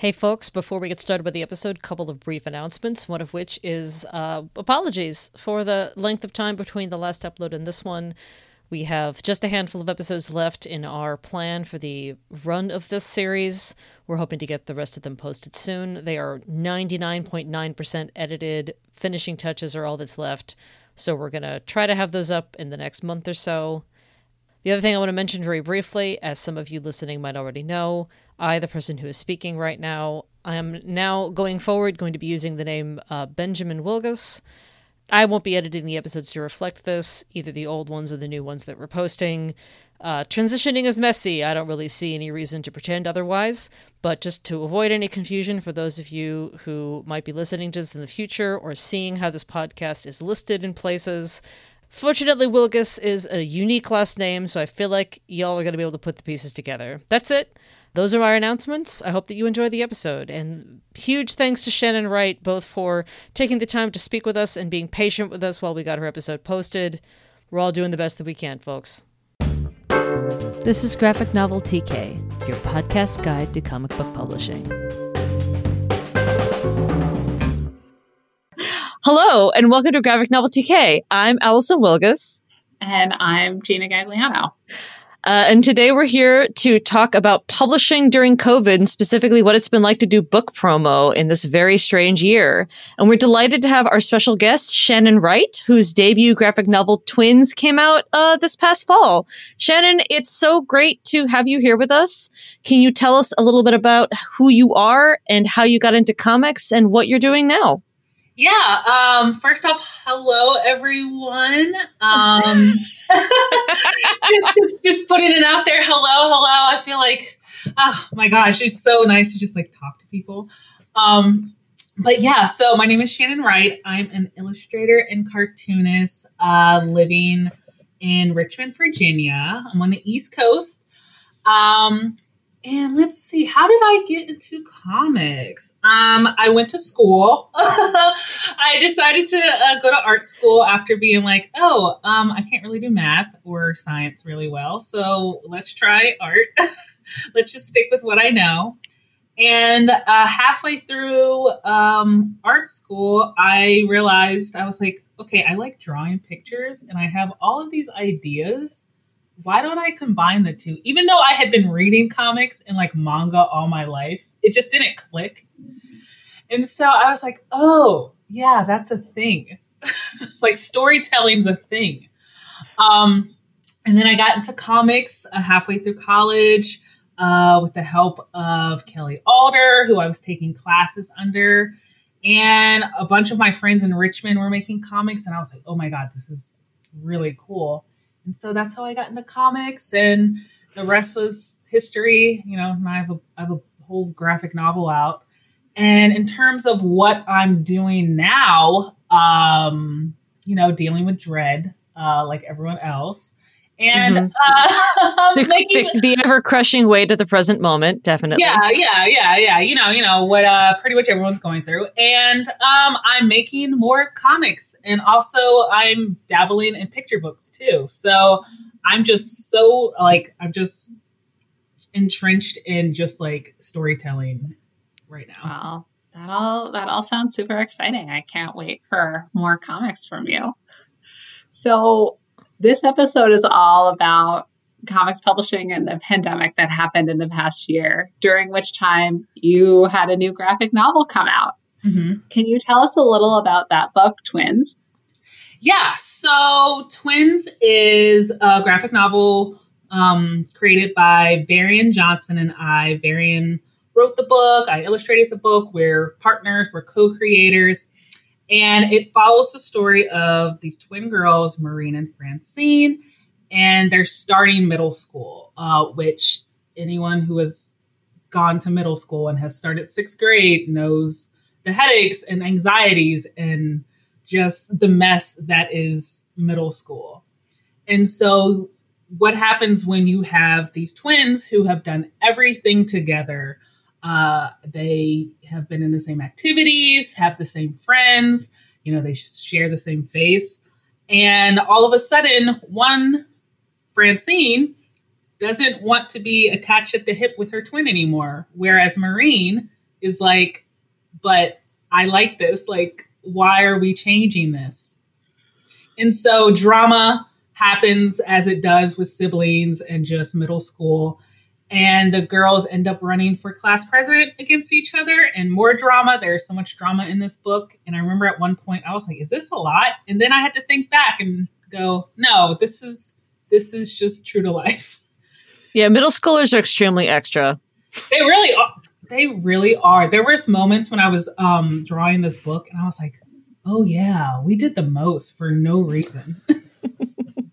Hey, folks, before we get started with the episode, a couple of brief announcements. One of which is uh, apologies for the length of time between the last upload and this one. We have just a handful of episodes left in our plan for the run of this series. We're hoping to get the rest of them posted soon. They are 99.9% edited. Finishing touches are all that's left. So we're going to try to have those up in the next month or so. The other thing I want to mention very briefly, as some of you listening might already know, I, the person who is speaking right now, I am now going forward going to be using the name uh, Benjamin Wilgus. I won't be editing the episodes to reflect this, either the old ones or the new ones that we're posting. Uh, transitioning is messy. I don't really see any reason to pretend otherwise, but just to avoid any confusion for those of you who might be listening to this in the future or seeing how this podcast is listed in places, Fortunately, Wilgus is a unique last name, so I feel like y'all are going to be able to put the pieces together. That's it. Those are our announcements. I hope that you enjoy the episode. And huge thanks to Shannon Wright, both for taking the time to speak with us and being patient with us while we got her episode posted. We're all doing the best that we can, folks. This is Graphic Novel TK, your podcast guide to comic book publishing. Hello, and welcome to Graphic Novel TK. I'm Allison Wilgus. And I'm Gina Gagliano. Uh, and today we're here to talk about publishing during COVID and specifically what it's been like to do book promo in this very strange year. And we're delighted to have our special guest, Shannon Wright, whose debut graphic novel Twins came out uh, this past fall. Shannon, it's so great to have you here with us. Can you tell us a little bit about who you are and how you got into comics and what you're doing now? Yeah. Um, first off, hello everyone. Um, just, just, just putting it out there. Hello, hello. I feel like, oh my gosh, it's so nice to just like talk to people. Um, but yeah, so my name is Shannon Wright. I'm an illustrator and cartoonist uh, living in Richmond, Virginia. I'm on the East Coast. Um, and let's see, how did I get into comics? Um, I went to school. I decided to uh, go to art school after being like, oh, um, I can't really do math or science really well, so let's try art. let's just stick with what I know. And uh, halfway through um, art school, I realized I was like, okay, I like drawing pictures, and I have all of these ideas why don't I combine the two? Even though I had been reading comics and like manga all my life, it just didn't click. And so I was like, oh, yeah, that's a thing. like storytelling's a thing. Um, and then I got into comics uh, halfway through college uh, with the help of Kelly Alder, who I was taking classes under. And a bunch of my friends in Richmond were making comics. And I was like, oh my God, this is really cool. And so that's how I got into comics, and the rest was history. You know, I have a, I have a whole graphic novel out. And in terms of what I'm doing now, um, you know, dealing with dread, uh, like everyone else, and mm-hmm. uh, the, making, the, the, ever crushing weight of the present moment, definitely. Yeah, yeah, yeah, yeah. You know, you know what uh, pretty much everyone's going through, and um, I'm making more comics, and also I'm dabbling in picture books too. So I'm just so like I'm just entrenched in just like storytelling right now. Wow, that all that all sounds super exciting. I can't wait for more comics from you. So this episode is all about comics publishing and the pandemic that happened in the past year, during which time you had a new graphic novel come out. Mm-hmm. Can you tell us a little about that book, Twins? Yeah, so Twins is a graphic novel um, created by Varian Johnson and I. Varian wrote the book, I illustrated the book. We're partners, we're co creators. And it follows the story of these twin girls, Maureen and Francine, and they're starting middle school, uh, which anyone who has gone to middle school and has started sixth grade knows the headaches and anxieties and just the mess that is middle school. And so, what happens when you have these twins who have done everything together uh, they have been in the same activities, have the same friends, you know, they share the same face. And all of a sudden, one Francine doesn't want to be attached at the hip with her twin anymore, whereas Maureen is like, but I like this. Like, why are we changing this? And so drama happens as it does with siblings and just middle school. And the girls end up running for class president against each other and more drama. There's so much drama in this book. And I remember at one point I was like, is this a lot? And then I had to think back and go, no, this is this is just true to life. Yeah, middle schoolers are extremely extra. They really are. They really are. There was moments when I was um, drawing this book and I was like, oh yeah, we did the most for no reason.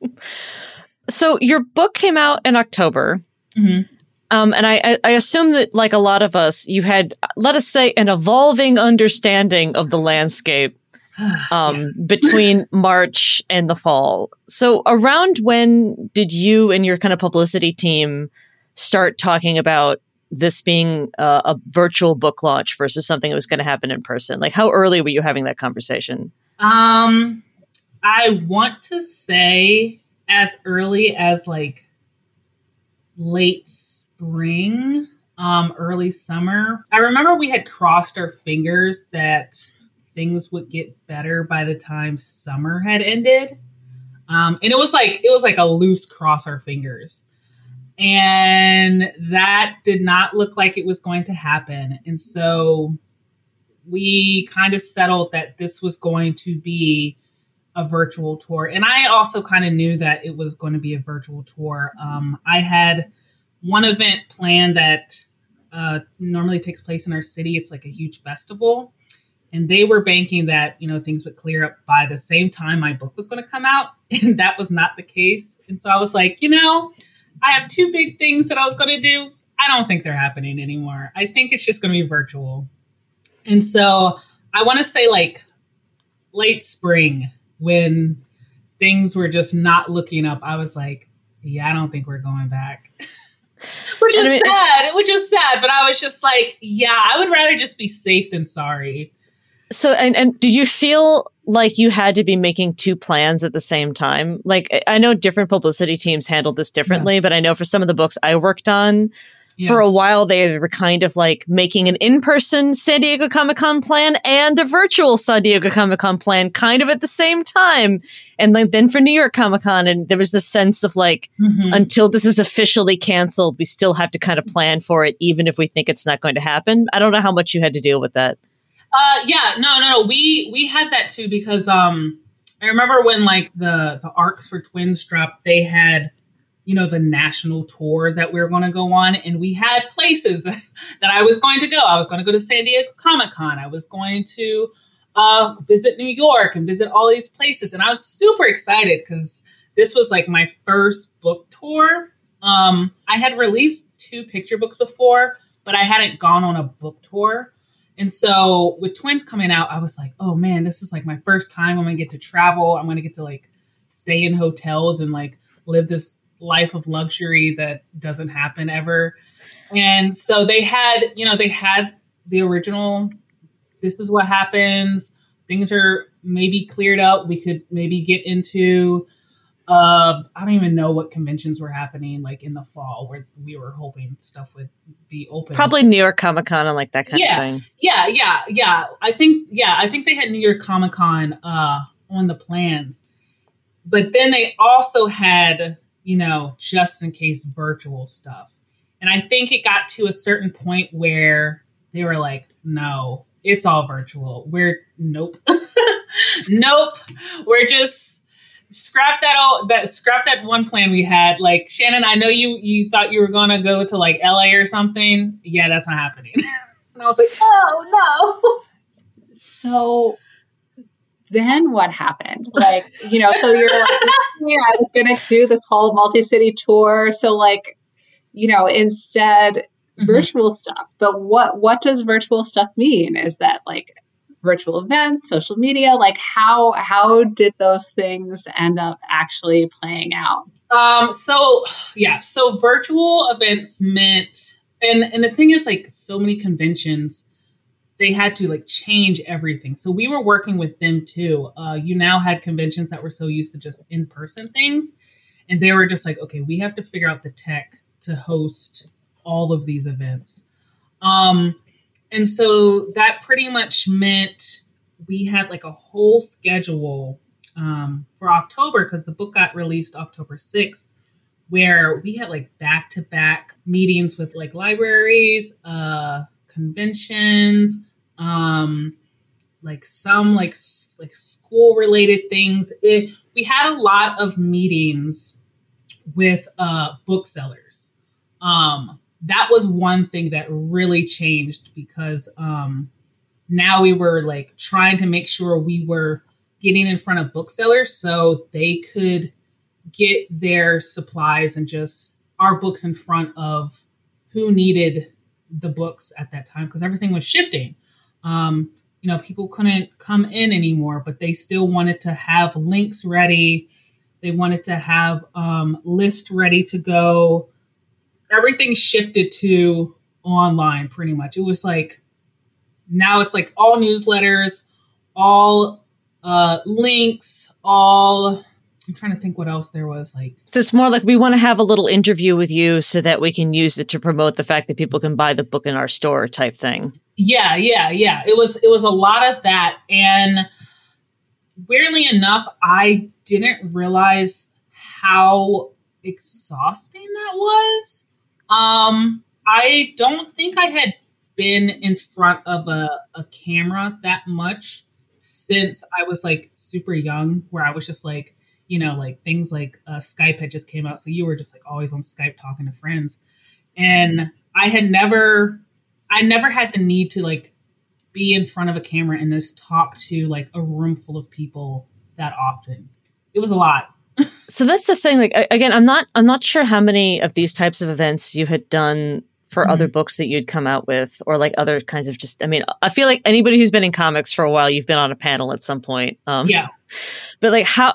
so your book came out in October. Mm-hmm. Um, and I, I assume that, like a lot of us, you had, let us say, an evolving understanding of the landscape um, between March and the fall. So, around when did you and your kind of publicity team start talking about this being a, a virtual book launch versus something that was going to happen in person? Like, how early were you having that conversation? Um, I want to say as early as like late spring, um, early summer. I remember we had crossed our fingers that things would get better by the time summer had ended. Um, and it was like it was like a loose cross our fingers. And that did not look like it was going to happen. And so we kind of settled that this was going to be a virtual tour. And I also kind of knew that it was going to be a virtual tour. Um, I had one event planned that uh, normally takes place in our city. It's like a huge festival. And they were banking that, you know, things would clear up by the same time my book was going to come out. And that was not the case. And so I was like, you know, I have two big things that I was going to do. I don't think they're happening anymore. I think it's just going to be virtual. And so I want to say like late spring when things were just not looking up, I was like, yeah, I don't think we're going back. which is I mean, sad, which is sad, but I was just like, yeah, I would rather just be safe than sorry. So, and, and did you feel like you had to be making two plans at the same time? Like, I know different publicity teams handled this differently, yeah. but I know for some of the books I worked on, yeah. for a while they were kind of like making an in-person San Diego Comic Con plan and a virtual San Diego Comic Con plan kind of at the same time. And like then for New York Comic Con, and there was this sense of like, mm-hmm. until this is officially canceled, we still have to kind of plan for it, even if we think it's not going to happen. I don't know how much you had to deal with that. Uh, yeah, no, no, no. We we had that too because um, I remember when like the the arcs for Twins dropped, they had you know the national tour that we were going to go on, and we had places that I was going to go. I was going to go to San Diego Comic Con. I was going to uh, visit New York and visit all these places, and I was super excited because this was like my first book tour. Um, I had released two picture books before, but I hadn't gone on a book tour. And so with twins coming out, I was like, oh man, this is like my first time I'm gonna get to travel. I'm gonna get to like stay in hotels and like live this life of luxury that doesn't happen ever. And so they had, you know, they had the original, this is what happens. Things are maybe cleared up. We could maybe get into uh, I don't even know what conventions were happening like in the fall where we were hoping stuff would be open. Probably New York Comic Con and like that kind yeah, of thing. Yeah, yeah, yeah. I think yeah, I think they had New York Comic Con uh, on the plans, but then they also had you know just in case virtual stuff, and I think it got to a certain point where they were like, no, it's all virtual. We're nope, nope. We're just scrap that all that scrap that one plan we had. Like Shannon, I know you you thought you were gonna go to like LA or something. Yeah, that's not happening. and I was like, oh no. So then what happened? Like, you know, so you're like, yeah, I was gonna do this whole multi-city tour. So like, you know, instead mm-hmm. virtual stuff. But what what does virtual stuff mean? Is that like virtual events, social media? Like how how did those things end up actually playing out? Um, so yeah, so virtual events meant and and the thing is like so many conventions they had to like change everything. So we were working with them too. Uh, you now had conventions that were so used to just in person things, and they were just like, okay, we have to figure out the tech to host all of these events. Um, And so that pretty much meant we had like a whole schedule um, for October because the book got released October 6th, where we had like back to back meetings with like libraries, uh, conventions, um, like some like like school related things. It we had a lot of meetings with uh, booksellers. Um, that was one thing that really changed because um, now we were like trying to make sure we were getting in front of booksellers so they could get their supplies and just our books in front of who needed the books at that time because everything was shifting. Um, you know, people couldn't come in anymore, but they still wanted to have links ready. They wanted to have um, list ready to go. Everything shifted to online pretty much. It was like now it's like all newsletters, all uh, links, all. I'm trying to think what else there was like. So it's more like we want to have a little interview with you so that we can use it to promote the fact that people can buy the book in our store type thing. Yeah, yeah, yeah. It was it was a lot of that and weirdly enough, I didn't realize how exhausting that was. Um I don't think I had been in front of a, a camera that much since I was like super young, where I was just like, you know, like things like uh, Skype had just came out. So you were just like always on Skype talking to friends. And I had never, I never had the need to like be in front of a camera and just talk to like a room full of people that often. It was a lot. so that's the thing. Like again, I'm not, I'm not sure how many of these types of events you had done for mm-hmm. other books that you'd come out with or like other kinds of just i mean i feel like anybody who's been in comics for a while you've been on a panel at some point um, yeah but like how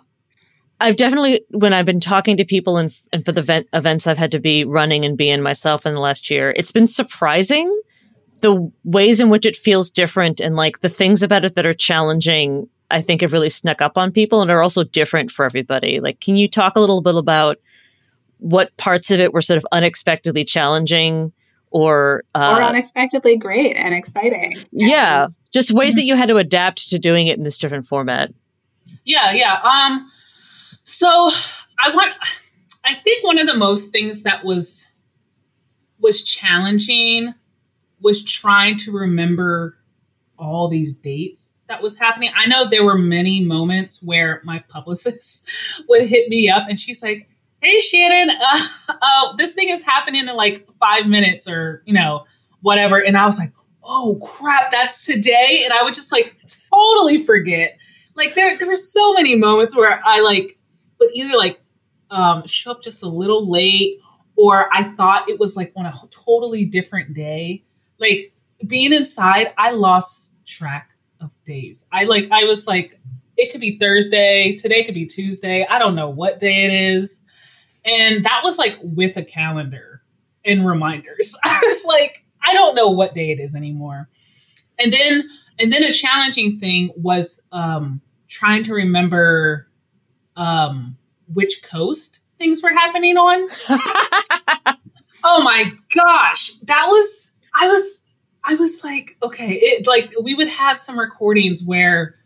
i've definitely when i've been talking to people and, and for the event, events i've had to be running and be in myself in the last year it's been surprising the ways in which it feels different and like the things about it that are challenging i think have really snuck up on people and are also different for everybody like can you talk a little bit about what parts of it were sort of unexpectedly challenging or uh, or unexpectedly great and exciting. Yeah, just ways that you had to adapt to doing it in this different format. Yeah, yeah. Um, so I want. I think one of the most things that was was challenging was trying to remember all these dates that was happening. I know there were many moments where my publicist would hit me up and she's like, hey Shannon, uh, uh, this thing is happening in like five minutes or you know whatever, and I was like, oh crap, that's today, and I would just like totally forget. Like there, there were so many moments where I like would either like um, show up just a little late, or I thought it was like on a totally different day. Like being inside, I lost track of days. I like I was like it could be Thursday, today could be Tuesday. I don't know what day it is. And that was like with a calendar and reminders. I was like, I don't know what day it is anymore. And then and then a challenging thing was um trying to remember um which coast things were happening on. oh my gosh. That was I was I was like, okay, it like we would have some recordings where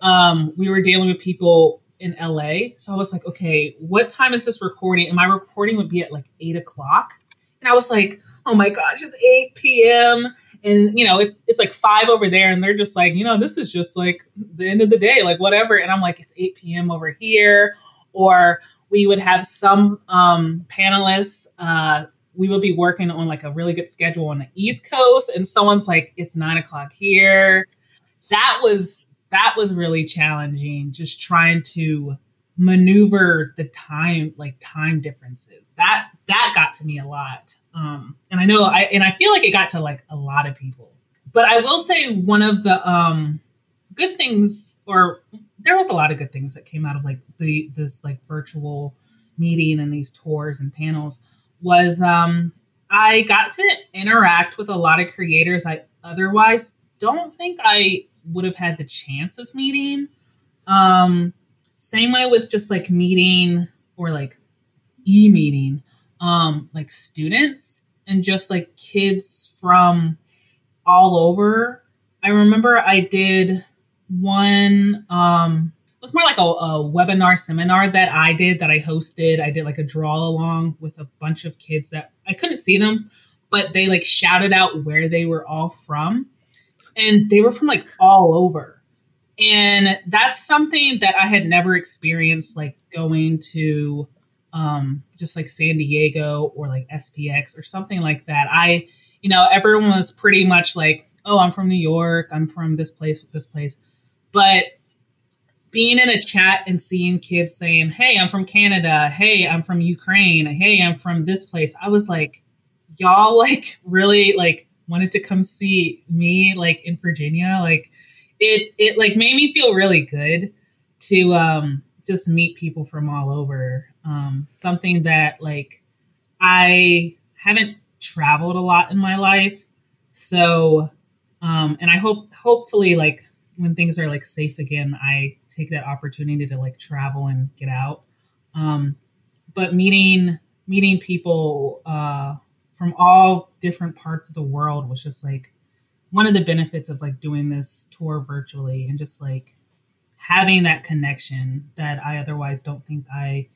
um we were dealing with people in LA. So I was like, okay, what time is this recording? And my recording would be at like eight o'clock. And I was like, oh my gosh, it's 8 p.m. And you know, it's it's like five over there, and they're just like, you know, this is just like the end of the day, like whatever. And I'm like, it's 8 p.m. over here. Or we would have some um, panelists. Uh, we would be working on like a really good schedule on the East Coast, and someone's like, it's nine o'clock here. That was that was really challenging just trying to maneuver the time like time differences. That that got to me a lot. Um and i know i and i feel like it got to like a lot of people. But i will say one of the um good things or there was a lot of good things that came out of like the this like virtual meeting and these tours and panels was um i got to interact with a lot of creators i otherwise don't think i would have had the chance of meeting. Um, same way with just like meeting or like e meeting, um, like students and just like kids from all over. I remember I did one um it was more like a, a, webinar seminar that I did that I hosted. I did like a draw along with a bunch of kids that I couldn't see them, but they like shouted out where they were all from. And they were from like all over. And that's something that I had never experienced, like going to um, just like San Diego or like SPX or something like that. I, you know, everyone was pretty much like, oh, I'm from New York, I'm from this place, this place. But being in a chat and seeing kids saying, hey, I'm from Canada, hey, I'm from Ukraine, hey, I'm from this place, I was like, y'all like really like wanted to come see me like in Virginia. Like it it like made me feel really good to um just meet people from all over. Um, something that like I haven't traveled a lot in my life. So, um, and I hope, hopefully, like when things are like safe again, I take that opportunity to like travel and get out. Um, but meeting meeting people uh, from all different parts of the world was just like one of the benefits of like doing this tour virtually and just like having that connection that I otherwise don't think I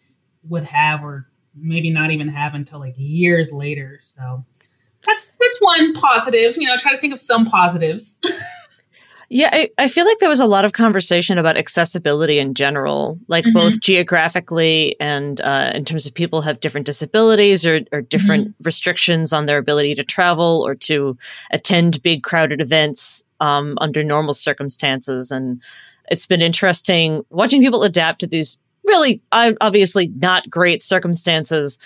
would have or maybe not even have until like years later. So that's that's one positive. You know, try to think of some positives. yeah, I, I feel like there was a lot of conversation about accessibility in general, like mm-hmm. both geographically and uh, in terms of people have different disabilities or, or different mm-hmm. restrictions on their ability to travel or to attend big crowded events um, under normal circumstances. And it's been interesting watching people adapt to these really obviously not great circumstances.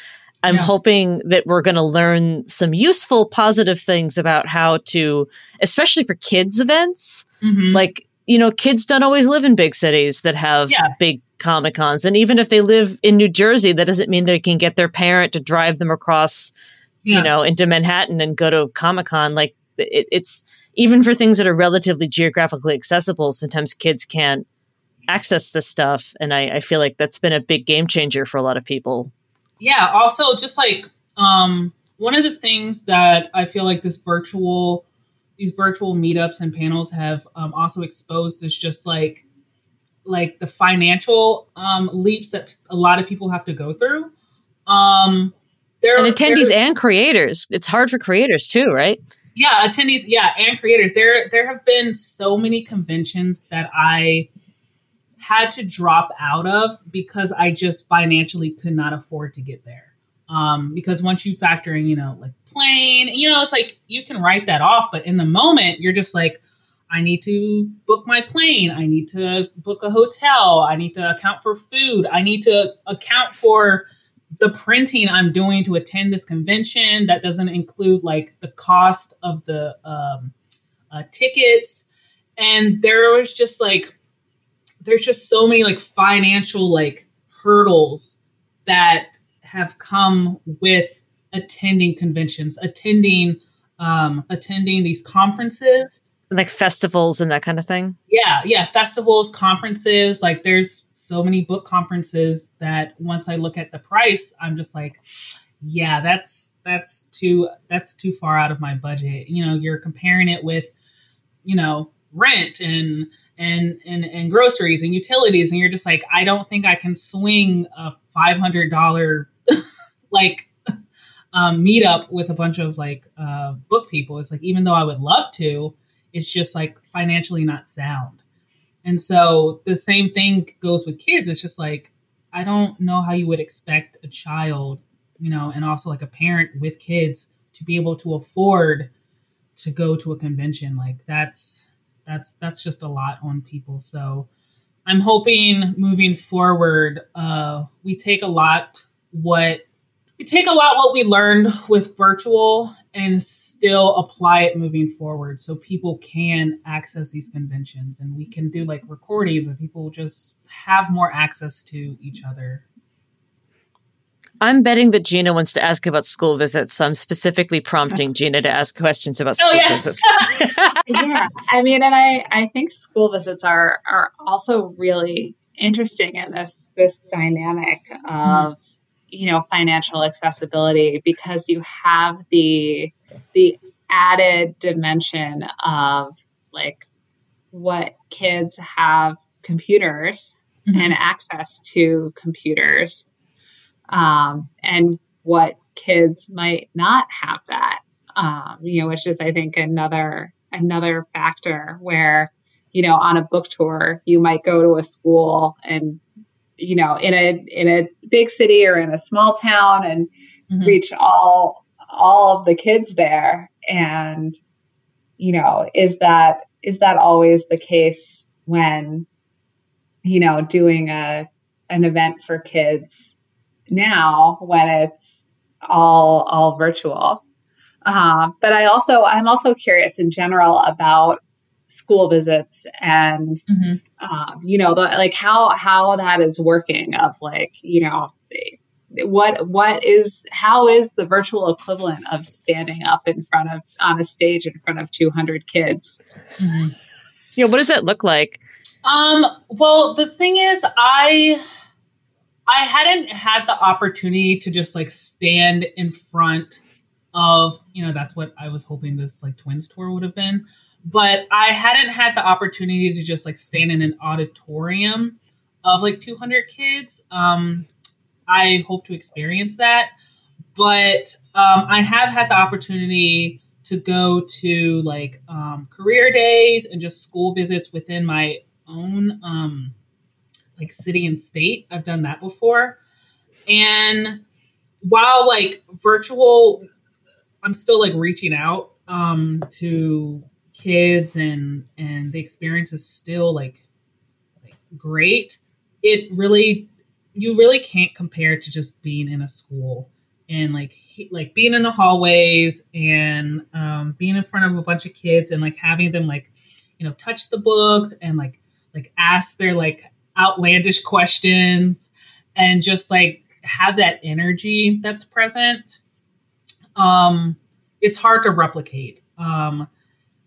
I'm yeah. hoping that we're going to learn some useful, positive things about how to, especially for kids events. Mm-hmm. Like, you know, kids don't always live in big cities that have yeah. big Comic Cons. And even if they live in New Jersey, that doesn't mean they can get their parent to drive them across, yeah. you know, into Manhattan and go to Comic Con. Like, it, it's, even for things that are relatively geographically accessible, sometimes kids can't access this stuff. And I, I feel like that's been a big game changer for a lot of people. Yeah. Also, just like um, one of the things that I feel like this virtual, these virtual meetups and panels have um, also exposed is just like, like the financial um, leaps that a lot of people have to go through. Um, there, and attendees and creators. It's hard for creators too, right? yeah attendees yeah and creators there there have been so many conventions that i had to drop out of because i just financially could not afford to get there um, because once you factor in you know like plane you know it's like you can write that off but in the moment you're just like i need to book my plane i need to book a hotel i need to account for food i need to account for the printing I'm doing to attend this convention. That doesn't include like the cost of the um, uh, tickets. And there was just like, there's just so many like financial like hurdles that have come with attending conventions, attending um, attending these conferences. Like festivals and that kind of thing? Yeah yeah festivals conferences like there's so many book conferences that once i look at the price i'm just like yeah that's that's too that's too far out of my budget. You know you're comparing it with you know rent and and and, and groceries and utilities and you're just like i don't think i can swing a $500 like um, meet up with a bunch of like uh, book people it's like even though i would love to it's just like financially not sound. And so the same thing goes with kids. It's just like, I don't know how you would expect a child, you know, and also like a parent with kids to be able to afford to go to a convention. Like that's that's that's just a lot on people. So I'm hoping moving forward, uh, we take a lot what we take a lot what we learned with virtual and still apply it moving forward so people can access these conventions and we can do like recordings and people just have more access to each other I'm betting that Gina wants to ask about school visits, so I'm specifically prompting Gina to ask questions about oh, school oh, yeah. visits. yeah, I mean, and I, I think school visits are are also really interesting in this this dynamic of mm you know financial accessibility because you have the the added dimension of like what kids have computers mm-hmm. and access to computers um, and what kids might not have that um, you know which is i think another another factor where you know on a book tour you might go to a school and you know in a in a big city or in a small town and mm-hmm. reach all all of the kids there and you know is that is that always the case when you know doing a an event for kids now when it's all all virtual uh, but i also i'm also curious in general about school visits and mm-hmm. um, you know the, like how how that is working of like you know what what is how is the virtual equivalent of standing up in front of on a stage in front of 200 kids mm-hmm. yeah what does that look like um well the thing is i i hadn't had the opportunity to just like stand in front of you know that's what i was hoping this like twins tour would have been but i hadn't had the opportunity to just like stand in an auditorium of like 200 kids um I hope to experience that. But um, I have had the opportunity to go to like um, career days and just school visits within my own um, like city and state. I've done that before. And while like virtual, I'm still like reaching out um, to kids and and the experience is still like, like great. It really you really can't compare to just being in a school and like he, like being in the hallways and um, being in front of a bunch of kids and like having them like you know touch the books and like like ask their like outlandish questions and just like have that energy that's present um it's hard to replicate um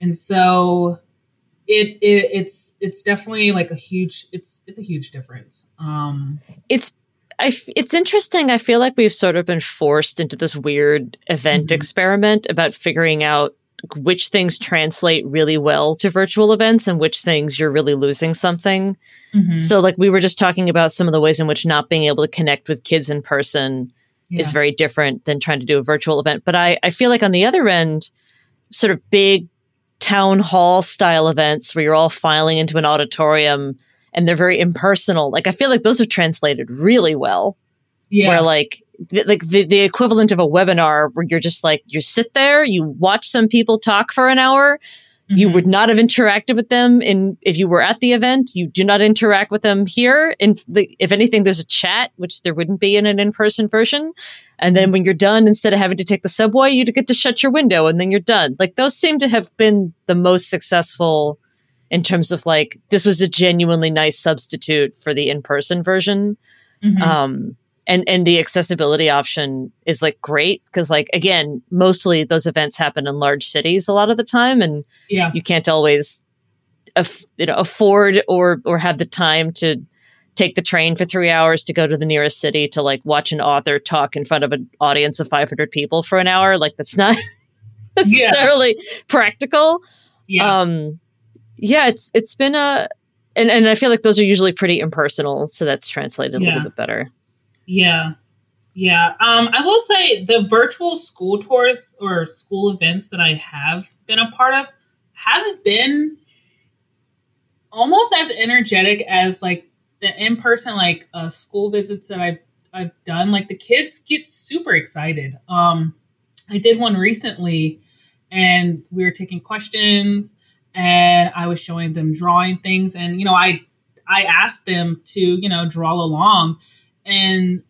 and so it, it it's it's definitely like a huge it's it's a huge difference um it's I, it's interesting. I feel like we've sort of been forced into this weird event mm-hmm. experiment about figuring out which things translate really well to virtual events and which things you're really losing something. Mm-hmm. So, like, we were just talking about some of the ways in which not being able to connect with kids in person yeah. is very different than trying to do a virtual event. But I, I feel like on the other end, sort of big town hall style events where you're all filing into an auditorium and they're very impersonal. Like I feel like those are translated really well. Yeah. Where like th- like the, the equivalent of a webinar where you're just like you sit there, you watch some people talk for an hour, Mm-hmm. You would not have interacted with them in if you were at the event. You do not interact with them here. And if anything, there's a chat, which there wouldn't be in an in-person version. And then when you're done, instead of having to take the subway, you get to shut your window and then you're done. Like those seem to have been the most successful in terms of like this was a genuinely nice substitute for the in-person version. Mm-hmm. Um, and and the accessibility option is like great because like again mostly those events happen in large cities a lot of the time and yeah you can't always you know afford or or have the time to take the train for three hours to go to the nearest city to like watch an author talk in front of an audience of 500 people for an hour like that's not necessarily yeah. practical yeah um yeah it's it's been a and, and I feel like those are usually pretty impersonal, so that's translated yeah. a little bit better. Yeah. Yeah. Um, I will say the virtual school tours or school events that I have been a part of haven't been almost as energetic as like the in-person like uh, school visits that I've I've done. Like the kids get super excited. Um, I did one recently, and we were taking questions, and I was showing them drawing things, and you know I I asked them to you know draw along, and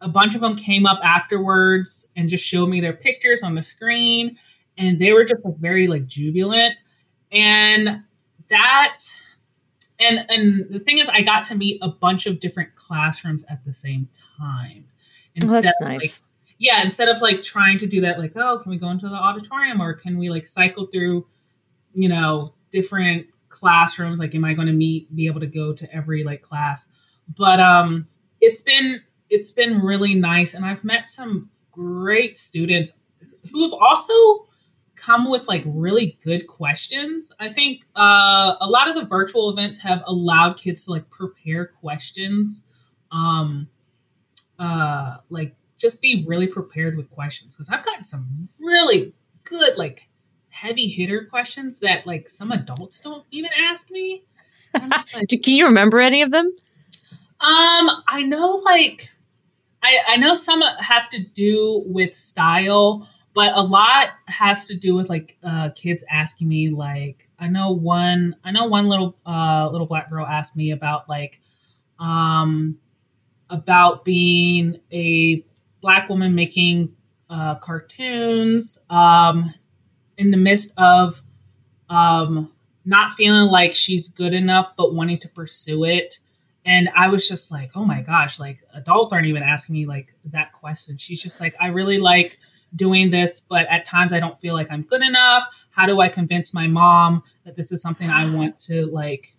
a bunch of them came up afterwards and just showed me their pictures on the screen and they were just like very like jubilant. And that and and the thing is i got to meet a bunch of different classrooms at the same time. Instead that's nice. Of, like, yeah instead of like trying to do that like oh can we go into the auditorium or can we like cycle through you know different classrooms? Like am i going to meet be able to go to every like class? But um it's been it's been really nice and I've met some great students who have also come with like really good questions. I think uh, a lot of the virtual events have allowed kids to like prepare questions, um, uh, like just be really prepared with questions because I've gotten some really good like heavy hitter questions that like some adults don't even ask me. Like, Can you remember any of them? Um, I know like I I know some have to do with style but a lot have to do with like uh, kids asking me like I know one I know one little uh, little black girl asked me about like um, about being a black woman making uh, cartoons um, in the midst of um, not feeling like she's good enough but wanting to pursue it and I was just like oh my gosh like adults aren't even asking me like that question she's just like I really like doing this, but at times I don't feel like I'm good enough. How do I convince my mom that this is something I want to like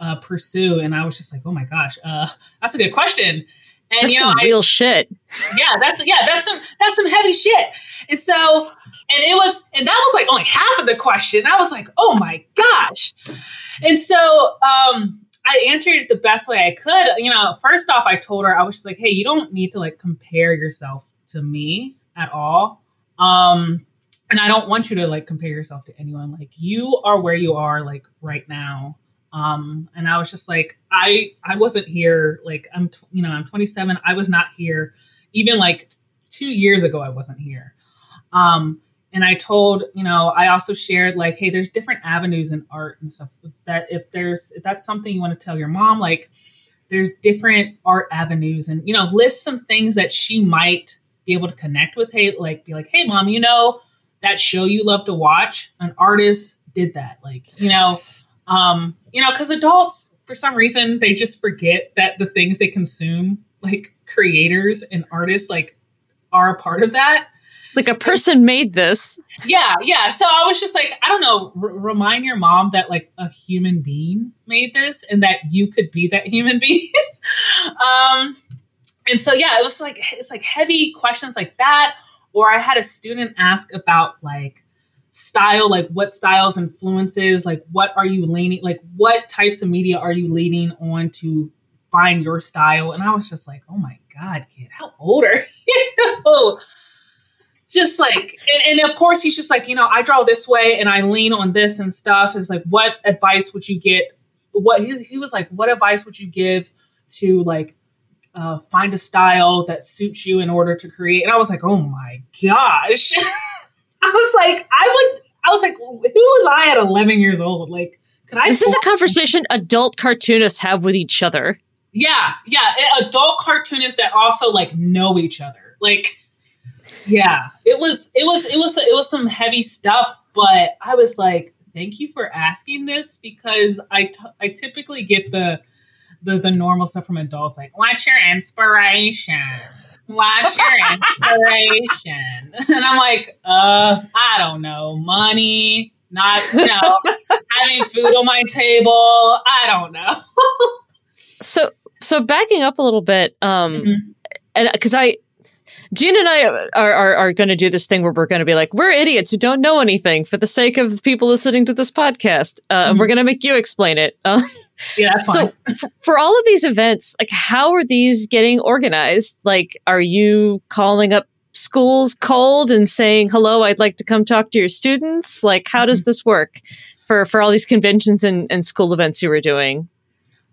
uh, pursue? And I was just like, oh my gosh, uh, that's a good question. And that's you know, some I, real shit. Yeah, that's yeah, that's some that's some heavy shit. And so, and it was, and that was like only half of the question. I was like, oh my gosh. And so, um, I answered the best way I could. You know, first off, I told her I was just like, hey, you don't need to like compare yourself to me at all. Um, and I don't want you to like compare yourself to anyone. Like you are where you are like right now. Um, and I was just like, I I wasn't here. Like I'm, you know, I'm 27. I was not here. Even like two years ago, I wasn't here. Um, and I told, you know, I also shared like, hey, there's different avenues in art and stuff. That if there's if that's something you want to tell your mom, like, there's different art avenues, and you know, list some things that she might be able to connect with hey like be like hey mom you know that show you love to watch an artist did that like you know um you know because adults for some reason they just forget that the things they consume like creators and artists like are a part of that like a person made this yeah yeah so i was just like i don't know r- remind your mom that like a human being made this and that you could be that human being um and so yeah, it was like it's like heavy questions like that. Or I had a student ask about like style, like what styles influences, like what are you leaning, like what types of media are you leaning on to find your style? And I was just like, oh my god, kid, how old are you? Just like and, and, of course he's just like you know i draw this way and i lean on this and stuff is like what advice would you get what he, he was like what advice would you give to like uh, find a style that suits you in order to create. And I was like, oh my gosh. I was like, I would, I was like, who was I at 11 years old? Like, could I? This is a conversation adult cartoonists have with each other. Yeah, yeah, adult cartoonists that also like know each other. Like, yeah, it was, it was, it was, it was some heavy stuff. But I was like, thank you for asking this because I, t- I typically get the the the normal stuff from adults, like what's your inspiration? What's your inspiration? and I'm like, uh, I don't know, money, not you know, having food on my table. I don't know. so so backing up a little bit, um, mm-hmm. and because I Gina and I are, are, are going to do this thing where we're going to be like, we're idiots who don't know anything for the sake of the people listening to this podcast. Uh, mm-hmm. And we're going to make you explain it. Uh, yeah, that's fine. So for all of these events, like how are these getting organized? Like, are you calling up schools cold and saying, hello, I'd like to come talk to your students? Like, how does mm-hmm. this work for, for all these conventions and, and school events you were doing?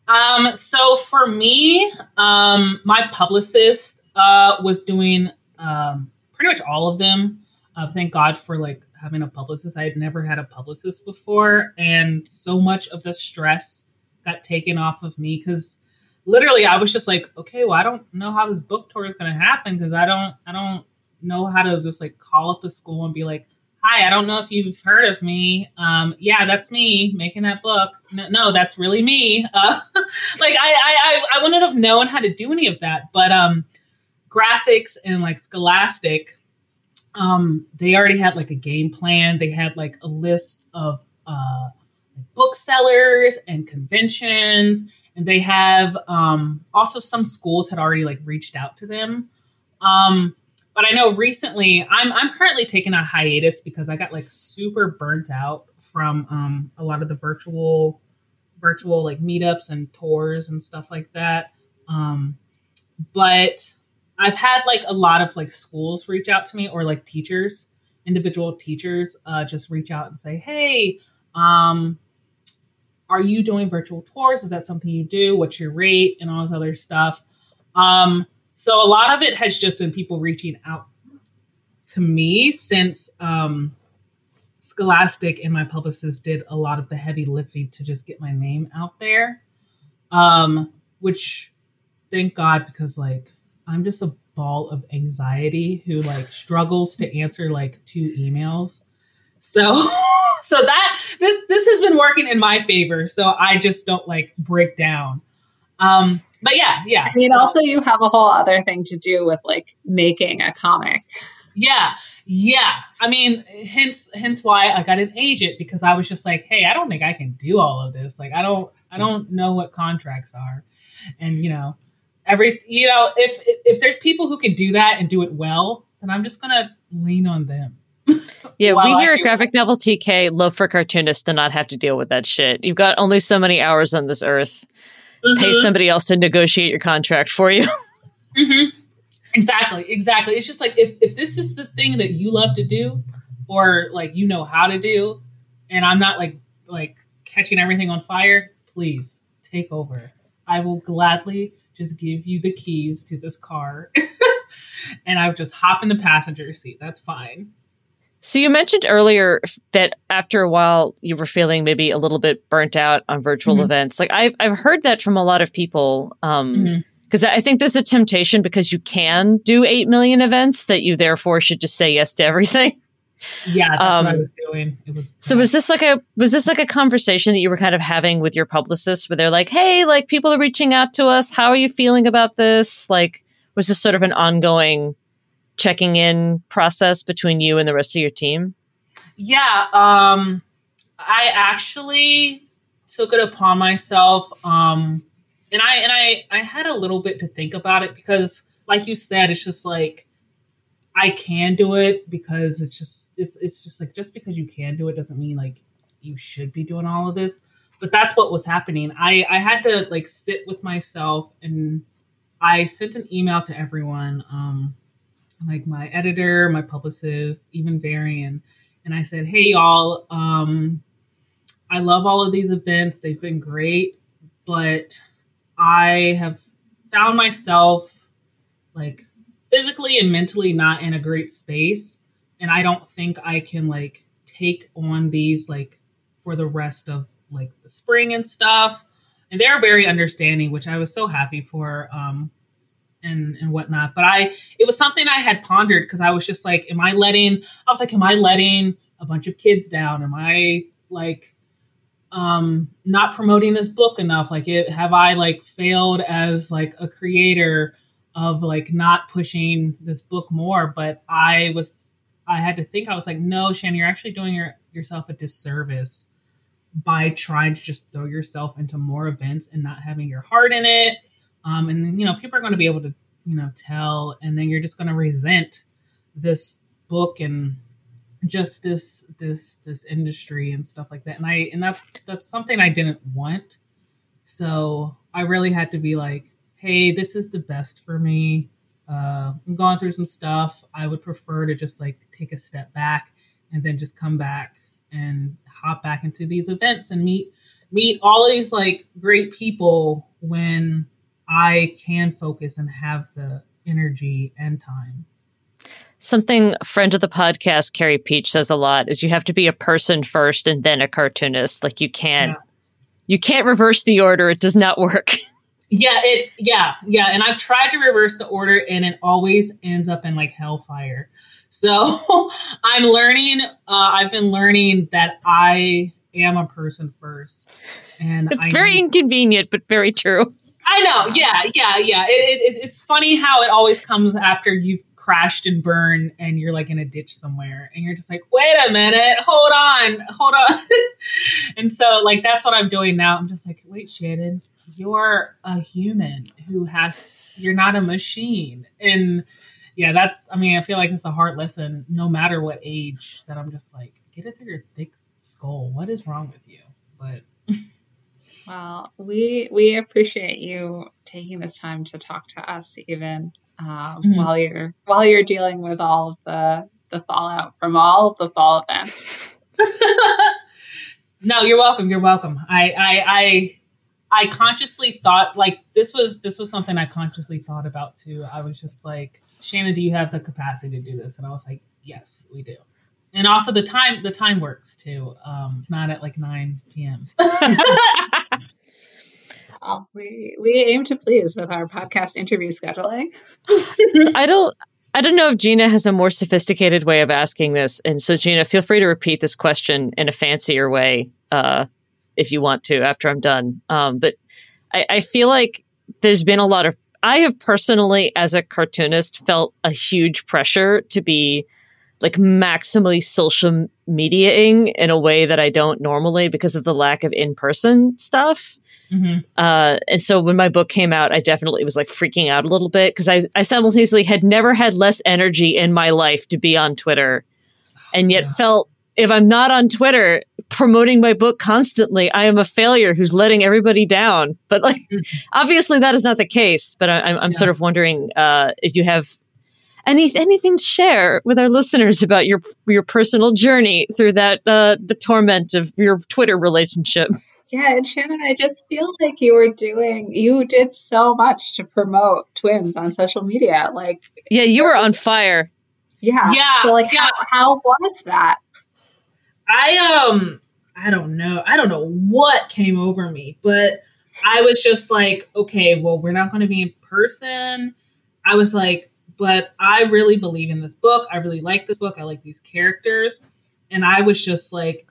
Um, so for me, um, my publicist uh, was doing um, pretty much all of them. Uh, thank God for like having a publicist. I had never had a publicist before, and so much of the stress got taken off of me because literally I was just like, okay, well, I don't know how this book tour is going to happen because I don't, I don't know how to just like call up a school and be like, hi, I don't know if you've heard of me. Um, yeah, that's me making that book. No, no that's really me. Uh, like I, I, I wouldn't have known how to do any of that, but um, Graphix and like Scholastic, um, they already had like a game plan. They had like a list of uh, booksellers and conventions, and they have um, also some schools had already like reached out to them. Um, but I know recently I'm I'm currently taking a hiatus because I got like super burnt out from um, a lot of the virtual virtual like meetups and tours and stuff like that. Um, but I've had like a lot of like schools reach out to me or like teachers, individual teachers, uh, just reach out and say, "Hey, um, are you doing virtual tours? Is that something you do? What's your rate and all this other stuff?" Um, so a lot of it has just been people reaching out to me since um, Scholastic and my publicist did a lot of the heavy lifting to just get my name out there. Um, which thank God because like I'm just a ball of anxiety who like struggles to answer like two emails. So so that this this has been working in my favor. So I just don't like break down. Um but yeah, yeah. I mean so, also you have a whole other thing to do with like making a comic. Yeah. Yeah. I mean, hence hence why I got an agent because I was just like, hey, I don't think I can do all of this. Like I don't I don't know what contracts are. And you know, every you know if if there's people who can do that and do it well then i'm just gonna lean on them. Yeah we here at graphic novel tk love for cartoonists to not have to deal with that shit. You've got only so many hours on this earth. Mm-hmm. pay somebody else to negotiate your contract for you. Mm-hmm. exactly exactly. It's just like if, if this is the thing that you love to do or like you know how to do and i'm not like like catching everything on fire please take over. I will gladly just give you the keys to this car and I would just hop in the passenger seat. That's fine. So you mentioned earlier that after a while you were feeling maybe a little bit burnt out on virtual mm-hmm. events. Like I've I've heard that from a lot of people. Um, because mm-hmm. I think there's a temptation because you can do eight million events that you therefore should just say yes to everything. Yeah, that's um, what I um, was doing. It was so. Was this like a was this like a conversation that you were kind of having with your publicist, where they're like, "Hey, like people are reaching out to us. How are you feeling about this?" Like, was this sort of an ongoing checking in process between you and the rest of your team? Yeah, um, I actually took it upon myself, um, and I and I I had a little bit to think about it because, like you said, it's just like I can do it because it's just it's it's just like just because you can do it doesn't mean like you should be doing all of this. But that's what was happening. I I had to like sit with myself and I sent an email to everyone, um, like my editor, my publicist, even Varian, and I said, "Hey y'all, um, I love all of these events. They've been great, but I have found myself like physically and mentally not in a great space. And i don't think i can like take on these like for the rest of like the spring and stuff. And they're very understanding which i was so happy for um and and whatnot. But i it was something i had pondered because i was just like am i letting i was like am i letting a bunch of kids down? Am i like um not promoting this book enough? Like it have i like failed as like a creator of like not pushing this book more but i was i had to think i was like no shannon you're actually doing your, yourself a disservice by trying to just throw yourself into more events and not having your heart in it. Um, and you know people are going to be able to you know tell and then you're just going to resent this book and just this this this industry and stuff like that. And i and that's that's something i didn't want. So i really had to be like hey, this is the best for me. Uh, I'm going through some stuff. I would prefer to just like take a step back and then just come back and hop back into these events and meet meet all these like great people when I can focus and have the energy and time. Something a friend of the podcast, Carey Pietsch, says a lot is you have to be a person first and then a cartoonist. Like you can't yeah. you can't reverse the order. It does not work. Yeah, it yeah, yeah. And I've tried to reverse the order and it always ends up in like hellfire. So I'm learning uh, I've been learning that I am a person first. And it's I very inconvenient, but very true. I know. Yeah, yeah, yeah. It, it, it's funny how it always comes after you've crashed and burned and you're like in a ditch somewhere and you're just like, wait a minute, hold on, hold on. and so like that's what I'm doing now. I'm just like, wait, Shannon, you're a human who has you're not a machine and yeah, that's. I mean, I feel like it's a hard lesson, no matter what age. That I'm just like, get it through your thick skull. What is wrong with you? But well, we we appreciate you taking this time to talk to us, even um, mm-hmm. while you're while you're dealing with all of the the fallout from all of the fall events. no, you're welcome. You're welcome. I I I I consciously thought like this was this was something I consciously thought about too. I was just like, Shannon, do you have the capacity to do this? And I was like, yes, we do. And also the time the time works too. Um, it's not at like nine p.m. well, we we aim to please with our podcast interview scheduling. I don't I don't know if Gina has a more sophisticated way of asking this, and so Gina, feel free to repeat this question in a fancier way uh, if you want to after I'm done. Um, but I, I feel like there's been a lot of I have personally, as a cartoonist, felt a huge pressure to be like maximally social mediaing in a way that I don't normally because of the lack of in person stuff. Mm-hmm. Uh, and so when my book came out, I definitely was like freaking out a little bit because I, I simultaneously had never had less energy in my life to be on Twitter and yet yeah. felt if I'm not on Twitter promoting my book constantly, I am a failure who's letting everybody down. But like, mm-hmm. obviously that is not the case. But I, am yeah. sort of wondering uh, if you have any anything to share with our listeners about your your personal journey through that uh, the torment of your Twitter relationship. Yeah, and Shannon, I just feel like you were doing, you did so much to promote twins on social media. Like, yeah, you were on fire. Yeah. Yeah. So, like, yeah. How, how was that? I, um, I don't know. I don't know what came over me, but I was just like, okay, well, we're not going to be in person. I was like, but I really believe in this book. I really like this book. I like these characters. And I was just like,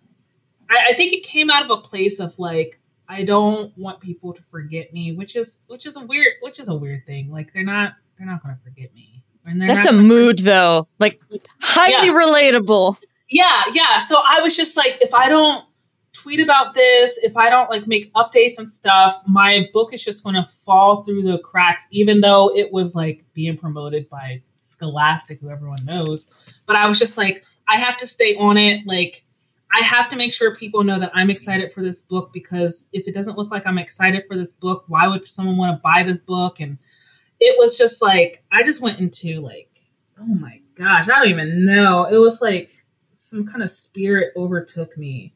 I, I think it came out of a place of like, I don't want people to forget me, which is which is a weird which is a weird thing. Like they're not they're not gonna forget me. That's a mood forget- though. Like highly yeah. relatable. Yeah, yeah. So I was just like, if I don't tweet about this, if I don't like make updates and stuff, my book is just gonna fall through the cracks, even though it was like being promoted by Scholastic, who everyone knows. But I was just like, I have to stay on it. Like I have to make sure people know that I'm excited for this book because if it doesn't look like I'm excited for this book, why would someone want to buy this book? And it was just like I just went into like, oh my gosh, I don't even know. It was like some kind of spirit overtook me,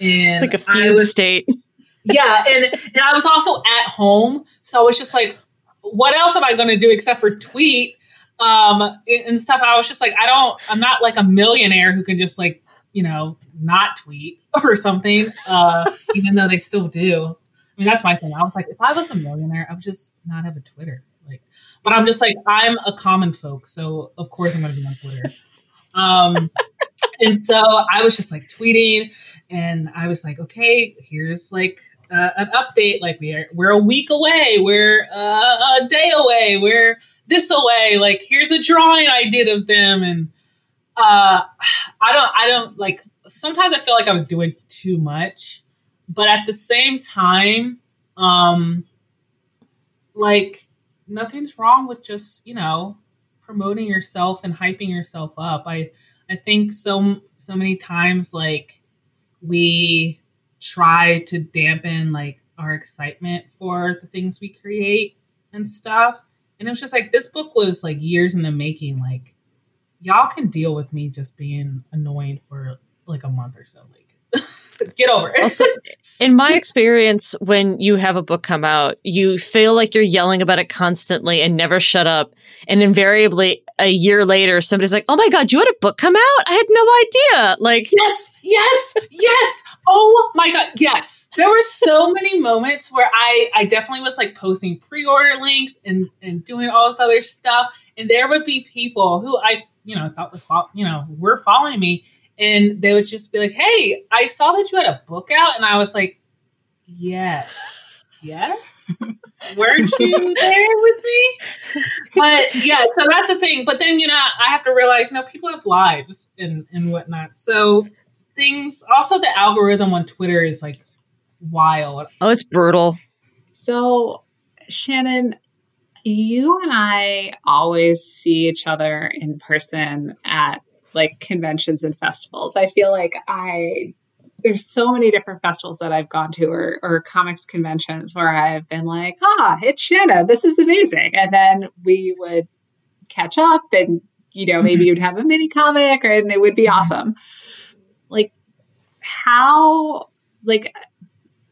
and like a fugue state. yeah, and and I was also at home, so I was just like, what else am I going to do except for tweet? um and stuff i was just like i don't i'm not like a millionaire who can just like you know not tweet or something, uh, even though they still do. I mean, that's my thing. I was like, if I was a millionaire, I would just not have a Twitter. Like, but I'm just like, I'm a common folk, so of course I'm going to be on Twitter. Um, and so I was just like tweeting, and I was like, okay, here's like uh, an update. Like we're we're a week away, we're uh, a day away, we're this away. Like here's a drawing I did of them, and uh, I don't, I don't like sometimes I feel like I was doing too much, but at the same time, um, like nothing's wrong with just you know promoting yourself and hyping yourself up. I I think so so many times like we try to dampen like our excitement for the things we create and stuff. And it was just like this book was like years in the making. Like y'all can deal with me just being annoying for like a month or so. Like, get over it. Also, in my experience, when you have a book come out, you feel like you're yelling about it constantly and never shut up. And invariably, a year later, somebody's like, "Oh my god, you had a book come out? I had no idea!" Like, yes, yes, yes. Oh my god, yes. There were so many moments where I, I definitely was like posting pre-order links and and doing all this other stuff, and there would be people who I, you know, thought was, you know, were following me and they would just be like, "Hey, I saw that you had a book out," and I was like, "Yes, yes, weren't you there with me?" But yeah, so that's the thing. But then you know, I have to realize, you know, people have lives and and whatnot. So things. Also, the algorithm on Twitter is like wild. Oh, it's brutal. So, Shannon, you and I always see each other in person at like conventions and festivals. I feel like I there's so many different festivals that I've gone to or, or comics conventions where I've been like, ah, it's Shanna, this is amazing. And then we would catch up and, you know, maybe mm-hmm. you'd have a mini comic or, and it would be mm-hmm. awesome. Like, how, like,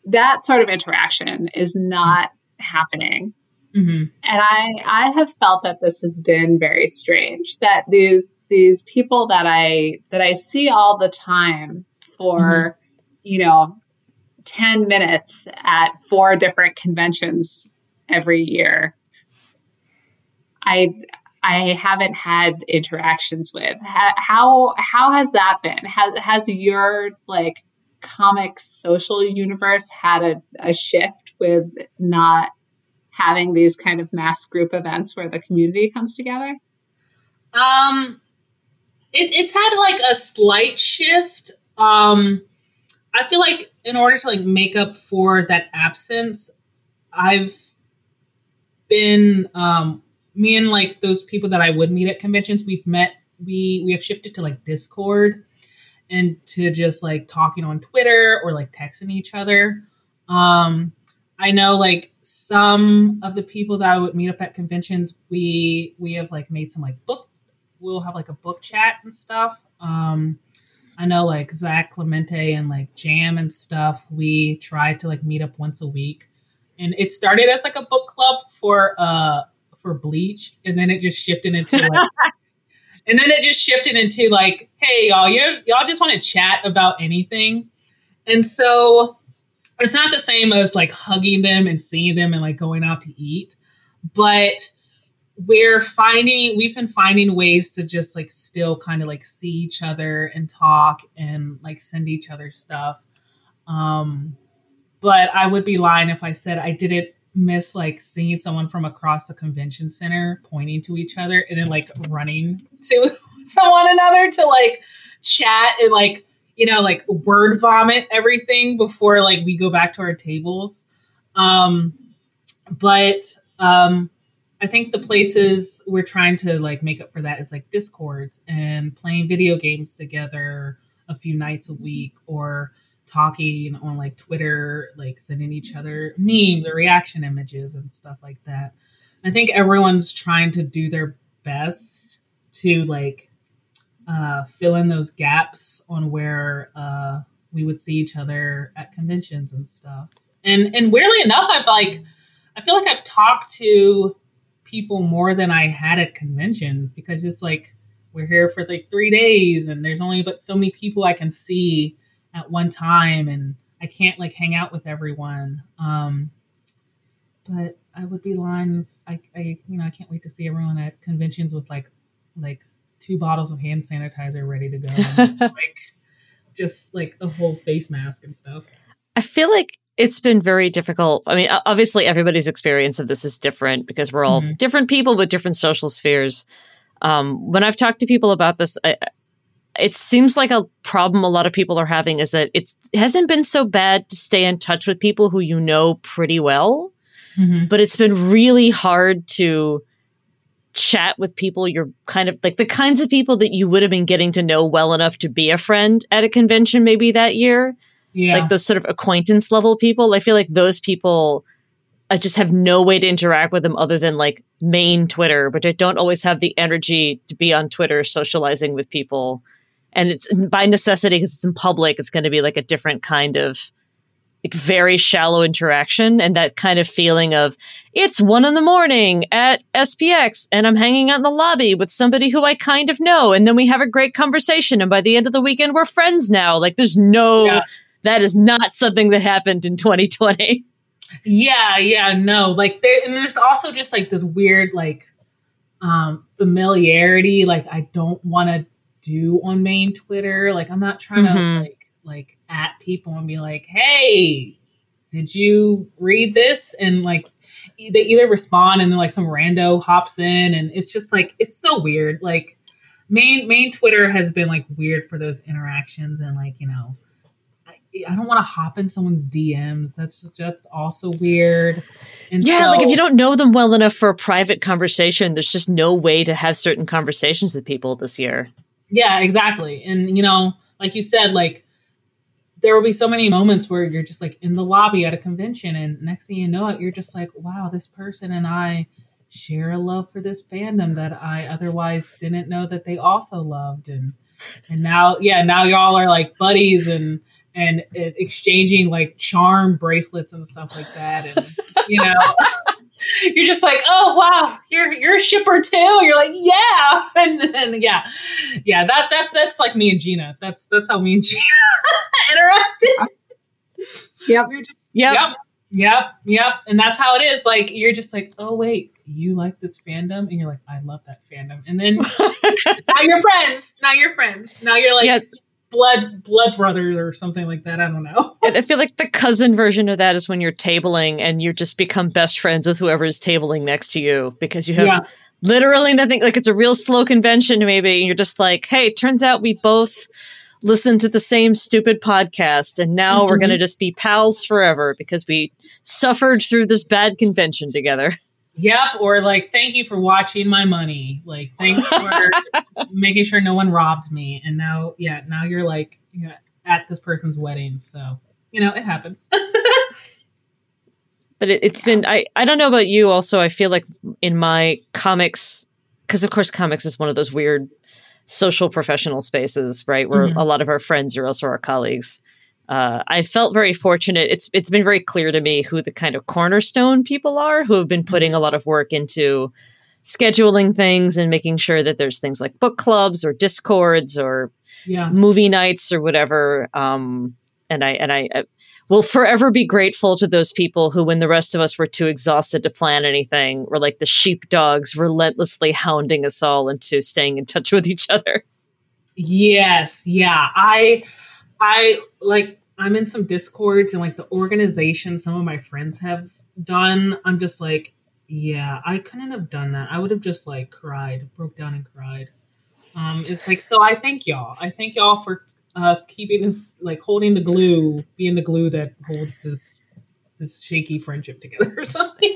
that sort of interaction is not happening. Mm-hmm. And I, I have felt that this has been very strange that these, these people that I, that I see all the time for, mm-hmm. you know, 10 minutes at four different conventions every year. I, I haven't had interactions with. How how has that been? Has has your like comic social universe had a, a shift with not having these kind of mass group events where the community comes together? Um, it, it's had like a slight shift. Um, I feel like in order to like make up for that absence, I've been um, me and like those people that I would meet at conventions. We've met. We we have shifted to like Discord and to just like talking on Twitter or like texting each other. Um, I know like some of the people that I would meet up at conventions, we we have like made some like book. We'll have like a book chat and stuff. Um, I know like Zach Clemente and like Jam and stuff. We try to like meet up once a week, and it started as like a book club for uh for Bleach, and then it just shifted into like. and then it just shifted into like, hey y'all, you y'all just want to chat about anything, and so it's not the same as like hugging them and seeing them and like going out to eat, but we're finding we've been finding ways to just like still kind of like see each other and talk and like send each other stuff. Um but i would be lying if i said i didn't miss like seeing someone from across the convention center pointing to each other and then like running to to one another to like chat and like you know like word vomit everything before like we go back to our tables. Um but um I think the places we're trying to like make up for that is like discords and playing video games together a few nights a week or talking on like Twitter, like sending each other memes or reaction images and stuff like that. I think everyone's trying to do their best to like uh, fill in those gaps on where uh, we would see each other at conventions and stuff. And and weirdly enough, I've like I feel like I've talked to people more than I had at conventions because just like we're here for like three days and there's only but so many people I can see at one time and I can't like hang out with everyone. Um, but I would be lying. If I, I, you know, I can't wait to see everyone at conventions with like, like two bottles of hand sanitizer ready to go. it's like, just like a whole face mask and stuff. I feel like it's been very difficult. I mean, obviously, everybody's experience of this is different because we're all mm-hmm. different people with different social spheres. Um, when I've talked to people about this, I, it seems like a problem a lot of people are having is that it hasn't been so bad to stay in touch with people who you know pretty well, mm-hmm. but it's been really hard to chat with people you're kind of like the kinds of people that you would have been getting to know well enough to be a friend at a convention maybe that year yeah. like those sort of acquaintance level people. I feel like those people, I just have no way to interact with them other than like main Twitter, but I don't always have the energy to be on Twitter socializing with people. And it's by necessity because it's in public, it's going to be like a different kind of like very shallow interaction and that kind of feeling of it's one in the morning at SPX and I'm hanging out in the lobby with somebody who I kind of know. And then we have a great conversation. And by the end of the weekend, we're friends now. Like there's no yeah that is not something that happened in 2020. Yeah, yeah, no. Like there and there's also just like this weird like um familiarity like I don't want to do on main Twitter. Like I'm not trying mm-hmm. to like like at people and be like, "Hey, did you read this?" and like they either respond and then like some rando hops in and it's just like it's so weird. Like main main Twitter has been like weird for those interactions and like, you know, I don't want to hop in someone's DMs. That's just, that's also weird. And yeah, so, like if you don't know them well enough for a private conversation, there's just no way to have certain conversations with people this year. Yeah, exactly. And you know, like you said, like there will be so many moments where you're just like in the lobby at a convention, and next thing you know it, you're just like, wow, this person and I share a love for this fandom that I otherwise didn't know that they also loved, and and now, yeah, now y'all are like buddies and and uh, exchanging like charm bracelets and stuff like that, and you know. you're just like, oh wow, you're you're a shipper too. You're like, yeah, and then yeah, yeah. That that's that's like me and Gina. That's that's how me and Gina interacted. Yep. Just, yep. Yep. Yep. Yep. And that's how it is. Like you're just like, oh wait, you like this fandom, and you're like, I love that fandom, and then now you're friends. Now you're friends. Now you're like. Yeah blood blood brothers or something like that. I don't know. I feel like the cousin version of that is when you're tabling and you just become best friends with whoever is tabling next to you because you have yeah. literally nothing. Like it's a real slow convention, maybe. And you're just like, hey, turns out we both listen to the same stupid podcast and now mm-hmm. we're going to just be pals forever because we suffered through this bad convention together. Yep, or like thank you for watching my money. Like thanks for making sure no one robbed me. And now, yeah, now you're like you know, at this person's wedding. So you know it happens. but it, has been I I don't know about you. Also, I feel like in my comics, because of course comics is one of those weird social professional spaces, right? Where mm-hmm. a lot of our friends are also our colleagues uh, I felt very fortunate. It's it's been very clear to me who the kind of cornerstone people are who have been putting a lot of work into scheduling things and making sure that there's things like book clubs or discords or yeah. movie nights or whatever. Um, and I and I, I will forever be grateful to those people who, when the rest of us were too exhausted to plan anything, were like the sheepdogs relentlessly hounding us all into staying in touch with each other. Yes, yeah, I I like I'm in some discords and like the organization some of my friends have done. I'm just like, yeah, I couldn't have done that. I would have just like cried, broke down and cried. Um, it's like so. I thank y'all. I thank y'all for uh, keeping this, like holding the glue, being the glue that holds this this shaky friendship together or something.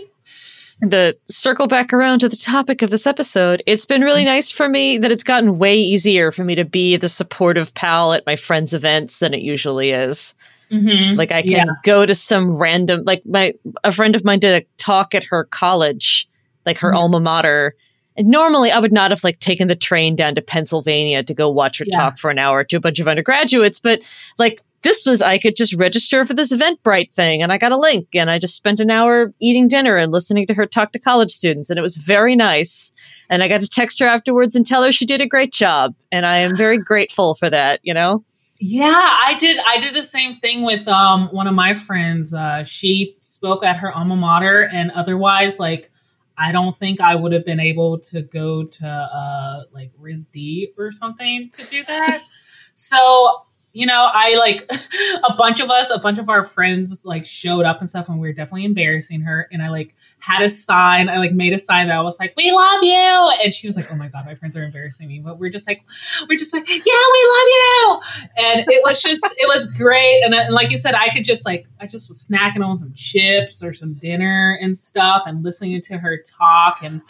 And to circle back around to the topic of this episode, it's been really nice for me that it's gotten way easier for me to be the supportive pal at my friends' events than it usually is. Mm-hmm. Like I can yeah. go to some random, like my a friend of mine did a talk at her college, like her mm-hmm. alma mater. And normally I would not have like taken the train down to Pennsylvania to go watch her yeah. talk for an hour to a bunch of undergraduates, but like this was I could just register for this Eventbrite thing and I got a link and I just spent an hour eating dinner and listening to her talk to college students and it was very nice. And I got to text her afterwards and tell her she did a great job. And I am very grateful for that, you know? Yeah, I did. I did the same thing with um, one of my friends. Uh, she spoke at her alma mater, and otherwise, like, I don't think I would have been able to go to uh, like RISD or something to do that. so you know, I like a bunch of us, a bunch of our friends like showed up and stuff, and we were definitely embarrassing her. And I like had a sign, I like made a sign that I was like, "We love you," and she was like, "Oh my god, my friends are embarrassing me," but we're just like, we're just like, "Yeah, we love you," and it was just, it was great. And, and like you said, I could just like, I just was snacking on some chips or some dinner and stuff, and listening to her talk, and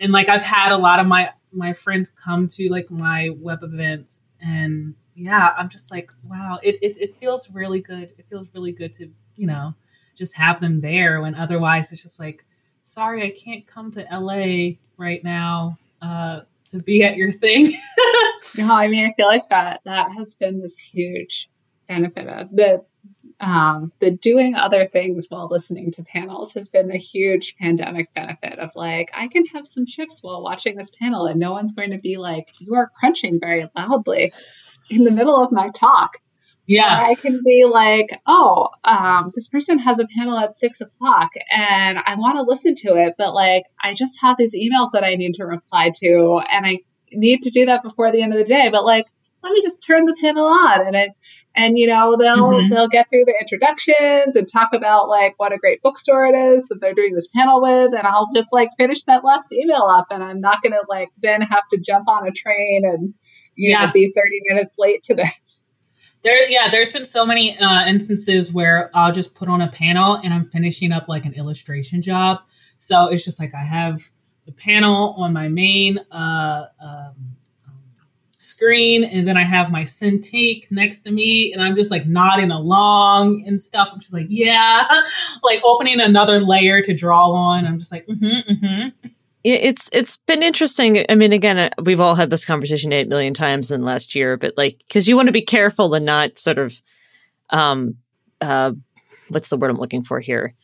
and like I've had a lot of my my friends come to like my web events and yeah, I'm just like, wow, it, it, it feels really good. It feels really good to, you know, just have them there when otherwise it's just like, sorry, I can't come to LA right now uh, to be at your thing. no, I mean, I feel like that that has been this huge benefit of the um, the doing other things while listening to panels has been a huge pandemic benefit of like I can have some chips while watching this panel and no one's going to be like you are crunching very loudly in the middle of my talk. Yeah. I can be like, oh, um, this person has a panel at six o'clock and I want to listen to it, but like, I just have these emails that I need to reply to and I need to do that before the end of the day. But like, let me just turn the panel on and it, and you know they'll mm-hmm. they'll get through the introductions and talk about like what a great bookstore it is that they're doing this panel with and I'll just like finish that last email up and I'm not gonna like then have to jump on a train and you yeah. know, be 30 minutes late to this. there yeah there's been so many uh, instances where i'll just put on a panel and i'm finishing up like an illustration job. So it's just like i have the panel on my main uh, um, screen and then i have my cintiq next to me and i'm just like nodding along and stuff. I'm just like yeah. Like opening another layer to draw on. I'm just like mm-hmm mm-hmm it's it's been interesting. I mean, again, uh, we've all had this conversation eight million times in the last year, but like, because you want to be careful and not sort of, um, uh, what's the word I'm looking for here?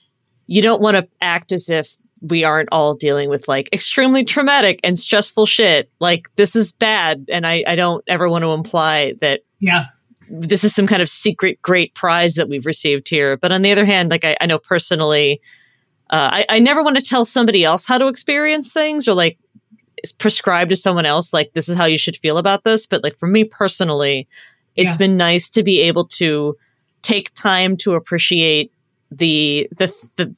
You don't want to act as if we aren't all dealing with like extremely traumatic and stressful shit. Like this is bad, and I I don't ever want to imply that yeah this is some kind of secret great prize that we've received here. But on the other hand, like I, I know personally uh, I, I never want to tell somebody else how to experience things or like prescribe to someone else like this is how you should feel about this but like for me personally it's yeah. been nice to be able to take time to appreciate the the the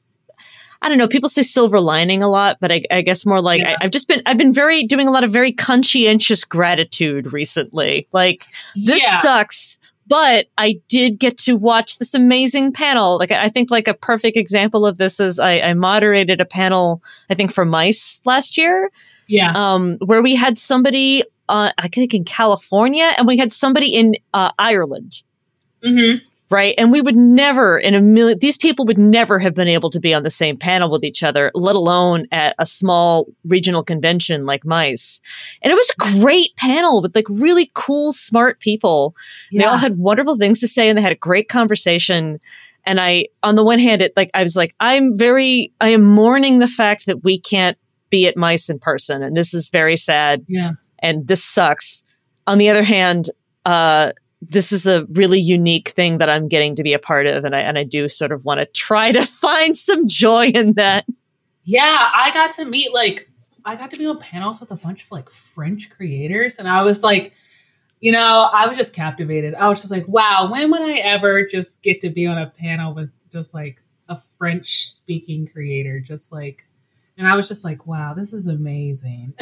I don't know. People say silver lining a lot, but I, I guess more like yeah. I, have just been I've been very doing a lot of very conscientious gratitude recently. Like this yeah. sucks, but I did get to watch this amazing panel. Like I think like a perfect example of this is I, I moderated a panel, I think for MICE last year. Yeah. Um, where we had somebody, uh, I think in California and we had somebody in, uh, Ireland. Mm-hmm right? And we would never in a million, these people would never have been able to be on the same panel with each other, let alone at a small regional convention like MICE. And it was a great panel with like really cool, smart people. Yeah. They all had wonderful things to say and they had a great conversation. And I, on the one hand, it like, I was like, I'm very, I am mourning the fact that we can't be at MICE in person. And this is very sad. Yeah. And this sucks. On the other hand, uh, this is a really unique thing that I'm getting to be a part of, and I and I do sort of want to try to find some joy in that. Yeah, I got to meet like I got to be on panels with a bunch of like French creators, and I was like, you know, I was just captivated. I was just like, wow, when would I ever just get to be on a panel with just like a French speaking creator, just like, and I was just like, wow, this is amazing.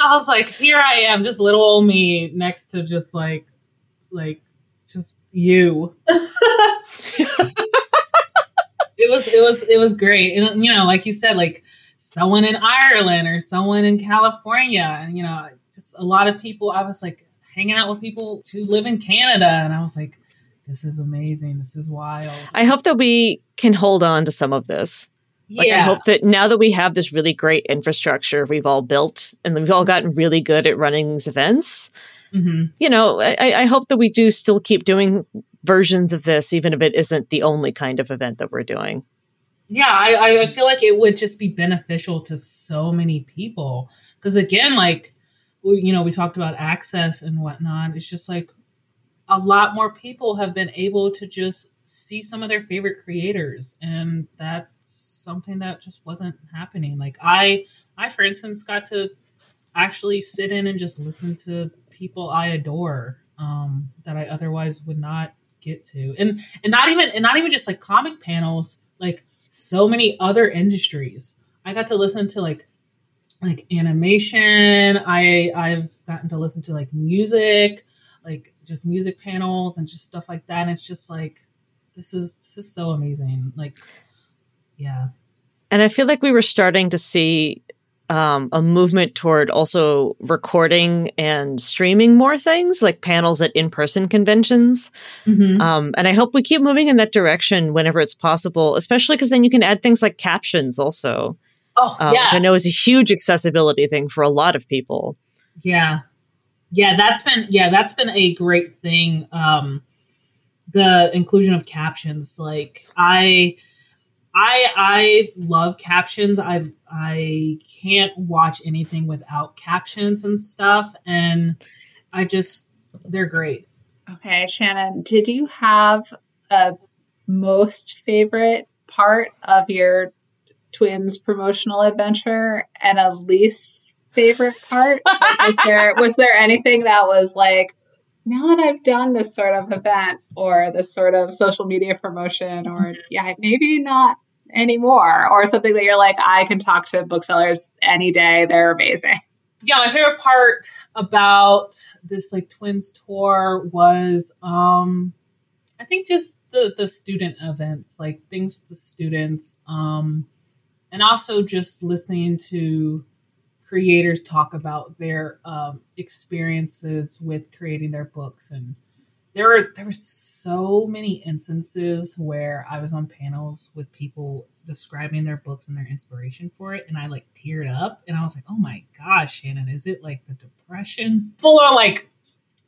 I was like, here I am, just little old me next to just like, like, just you. it was, it was, it was great. And, you know, like you said, like someone in Ireland or someone in California, and, you know, just a lot of people, I was like hanging out with people who live in Canada. And I was like, this is amazing. This is wild. I hope that we can hold on to some of this. Like yeah. I hope that now that we have this really great infrastructure we've all built and we've all gotten really good at running these events, mm-hmm. you know, I, I, hope that we do still keep doing versions of this, even if it isn't the only kind of event that we're doing. Yeah, I, I feel like it would just be beneficial to so many people. Because again, like, we, you know, we talked about access and whatnot. It's just like a lot more people have been able to just see some of their favorite creators and that's something that just wasn't happening like i i for instance got to actually sit in and just listen to people i adore um, that i otherwise would not get to and and not even and not even just like comic panels like so many other industries i got to listen to like like animation i i've gotten to listen to like music like just music panels and just stuff like that and it's just like this is this is so amazing. Like, yeah. And I feel like we were starting to see um, a movement toward also recording and streaming more things like panels at in-person conventions mm-hmm. um, and i hope we keep moving in that direction whenever it's possible especially because then you can add things like captions also oh um, yeah which i know is a huge accessibility thing for a lot of people yeah yeah that's been yeah that's been a great thing um the inclusion of captions. Like I I I love captions. I I can't watch anything without captions and stuff and I just they're great. Okay, Shannon, did you have a most favorite part of your twins promotional adventure and a least favorite part? Like, was there was there anything that was like now that I've done this sort of event or this sort of social media promotion, or yeah, maybe not anymore, or something that you're like, I can talk to booksellers any day. They're amazing. yeah, my favorite part about this like twins tour was um I think just the the student events, like things with the students, um, and also just listening to creators talk about their um, experiences with creating their books and there were there were so many instances where I was on panels with people describing their books and their inspiration for it, and I like teared up, and I was like, "Oh my gosh, Shannon, is it like the depression?" Full on like,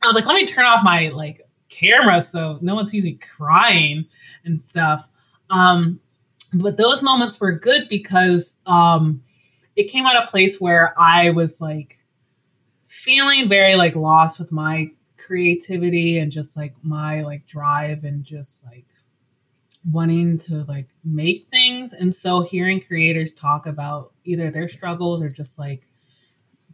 I was like, "Let me turn off my like camera so no one sees me crying and stuff." Um, but those moments were good because um, it came out a place where I was like feeling very like lost with my creativity and just like my like drive and just like wanting to like make things. And so hearing creators talk about either their struggles or just like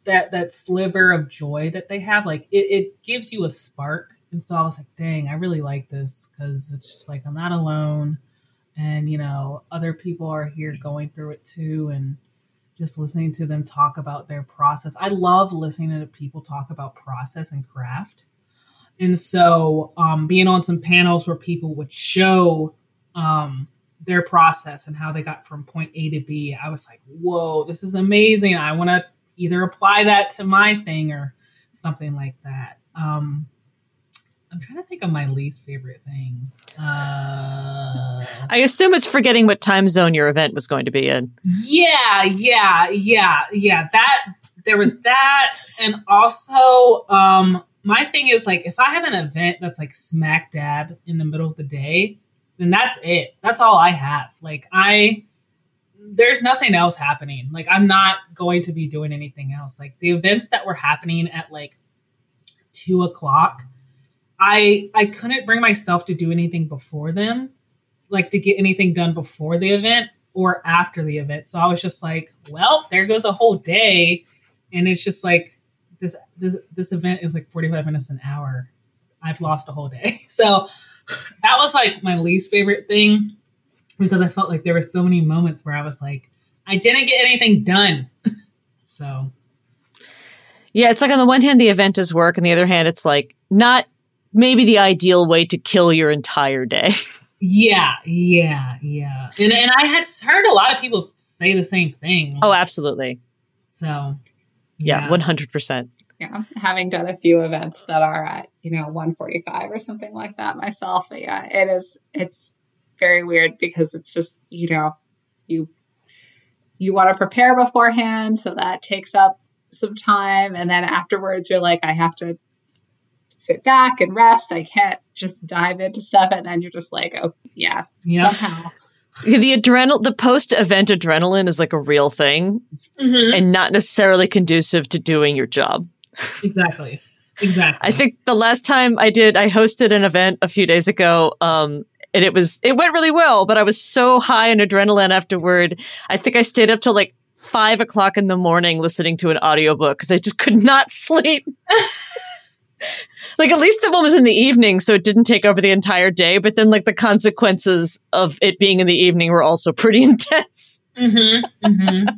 that that sliver of joy that they have like it, it gives you a spark. And so i was like dang i really like this because it's just like i'm not alone. And you know other people are here going through it too and just listening to them talk about their process. I love listening to people talk about process and craft and so um, being on some panels where people would show um, their process and how they got from point A to B, I was like, whoa, this is amazing. I want to either apply that to my thing or something like that. Um, I'm trying to think of my least favorite thing. Uh, I assume it's forgetting what time zone your event was going to be in. Yeah, yeah, yeah, yeah. That there was that, and also um, my thing is like if I have an event that's like smack dab in the middle of the day, then that's it. That's all I have. Like I there's nothing else happening. Like I'm not going to be doing anything else. Like the events that were happening at like two o'clock, I I couldn't bring myself to do anything before them, like to get anything done before the event or after the event. So I was just like, well, there goes a whole day. And it's just like this this this event is like 45 minutes an hour. I've lost a whole day. So that was like my least favorite thing because I felt like there were so many moments where I was like, I didn't get anything done. so yeah, it's like on the one hand the event is work, and the other hand it's like not maybe the ideal way to kill your entire day. Yeah, yeah, yeah. And and I had heard a lot of people say the same thing. Oh, absolutely. So yeah, one hundred percent. Yeah, having done a few events that are at you know one forty five or something like that myself, yeah, it is. It's very weird because it's just you know you you want to prepare beforehand, so that takes up some time, and then afterwards you're like, I have to sit back and rest. I can't just dive into stuff, and then you're just like, oh yeah, yeah. somehow the adrenal the post event adrenaline is like a real thing mm-hmm. and not necessarily conducive to doing your job. Exactly. Exactly. I think the last time i did i hosted an event a few days ago um and it was it went really well but i was so high in adrenaline afterward. I think i stayed up till like five o'clock in the morning listening to an audiobook because i just could not sleep like at least the one was in the evening, so it didn't take over the entire day. But then, like the consequences of it being in the evening were also pretty intense. Mm-hmm. Mm-hmm.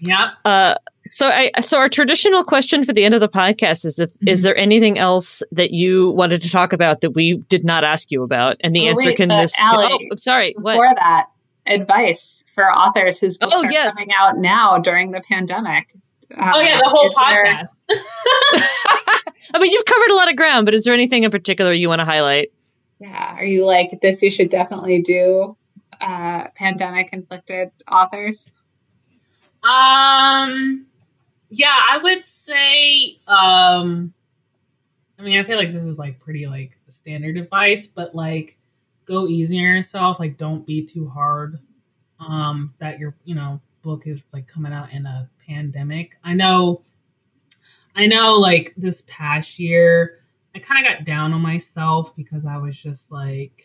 yeah. Uh, so, I so our traditional question for the end of the podcast is: if mm-hmm. is there anything else that you wanted to talk about that we did not ask you about? And the oh, answer wait, can this. Allie, oh, I'm sorry. Before what? that, advice for authors whose books oh, are yes. coming out now during the pandemic. Uh, oh yeah, the whole podcast. There... I mean, you've covered a lot of ground, but is there anything in particular you want to highlight? Yeah, are you like this? You should definitely do uh, pandemic inflicted authors. Um, yeah, I would say. Um, I mean, I feel like this is like pretty like standard advice, but like go easy on yourself. Like, don't be too hard. Um, that your you know book is like coming out in a pandemic. I know, I know, like this past year, I kind of got down on myself because I was just like,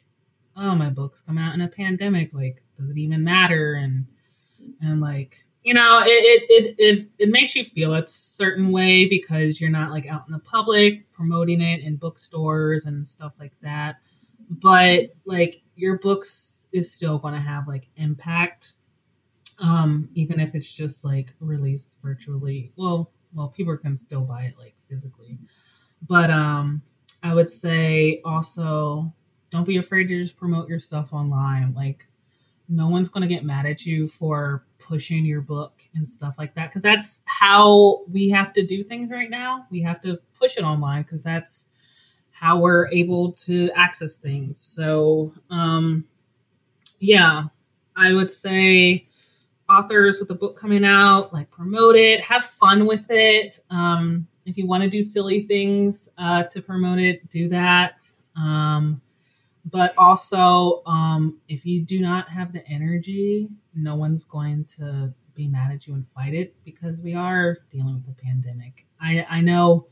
oh, my books come out in a pandemic. Like, does it even matter? And and like, you know, it it it it, makes you feel a certain way because you're not like out in the public promoting it in bookstores and stuff like that. But like your books is still going to have like impact um, even if it's just like released virtually. Well, well, people can still buy it like physically, but um, I would say also don't be afraid to just promote your stuff online. Like, no one's going to get mad at you for pushing your book and stuff like that because that's how we have to do things right now. We have to push it online because that's how we're able to access things. So, um, yeah, I would say authors with a book coming out, like promote it, have fun with it. Um, if you want to do silly things uh, to promote it, do that. Um, but also, um, if you do not have the energy, no one's going to be mad at you and fight it because we are dealing with the pandemic. I, I know.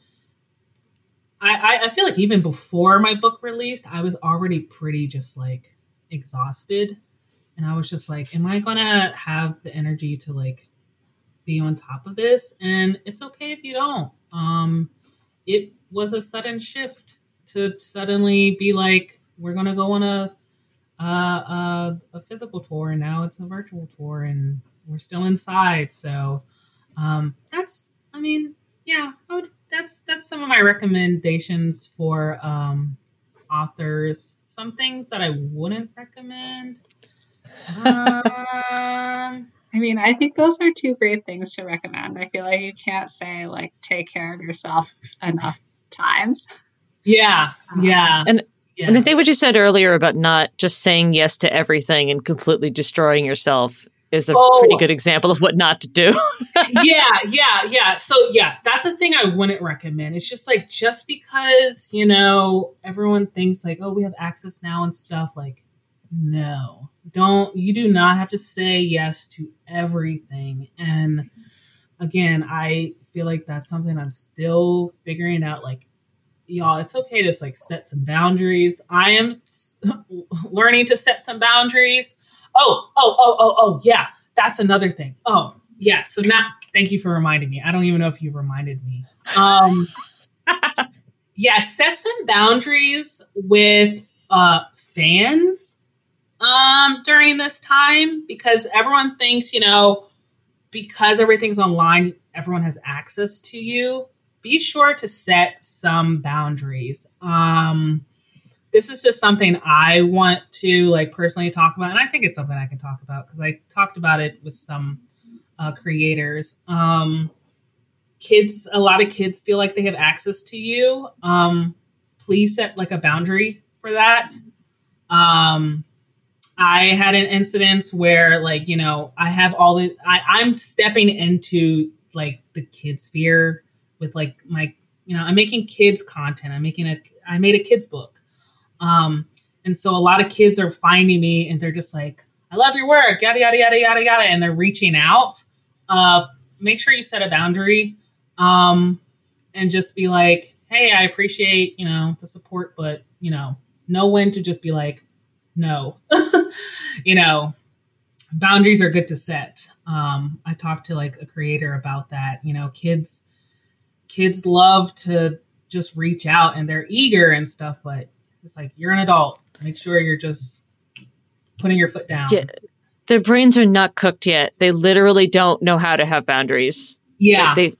I, I feel like even before my book released, I was already pretty just like exhausted. And I was just like, am I going to have the energy to like be on top of this? And it's okay if you don't. Um, it was a sudden shift to suddenly be like, we're gonna go on a uh, a, a physical tour, and now it's a virtual tour, and we're still inside. So um, that's, I mean, yeah, would, that's that's some of my recommendations for um, authors. Some things that I wouldn't recommend. Um, I mean, I think those are two great things to recommend. I feel like you can't say like take care of yourself enough times. Yeah, um, yeah. And yeah. And I think what you said earlier about not just saying yes to everything and completely destroying yourself is a oh. pretty good example of what not to do. yeah, yeah, yeah. So yeah, that's a thing I wouldn't recommend. It's just like just because, you know, everyone thinks like, oh, we have access now and stuff, like, no. Don't you do not have to say yes to everything. And again, I feel like that's something I'm still figuring out like y'all, it's okay to like set some boundaries. I am learning to set some boundaries. Oh, oh, oh, oh, oh, yeah, that's another thing. Oh, yeah. So now, thank you for reminding me. I don't even know if you reminded me. Um, yeah, set some boundaries with uh, fans um, during this time because everyone thinks, you know, because everything's online, everyone has access to you be sure to set some boundaries. Um, this is just something I want to like personally talk about, and I think it's something I can talk about because I talked about it with some uh, creators. Um, kids, a lot of kids feel like they have access to you. Um, please set like a boundary for that. Um, I had an incident where like you know I have all the I, I'm stepping into like the kids sphere with like my you know i'm making kids content. I'm making a i made a kids book. Um and so a lot of kids are finding me and they're just like i love your work yada yada yada yada yada and they're reaching out. Uh make sure you set a boundary um and just be like hey i appreciate you know the support but you know know when to just be like no you know boundaries are good to set um i talked to like a creator about that you know kids kids love to just reach out and they're eager and stuff, but it's like you're an adult. Make sure you're just putting your foot down. Yeah. Their brains are not cooked yet. They literally don't know how to have boundaries. Yeah. They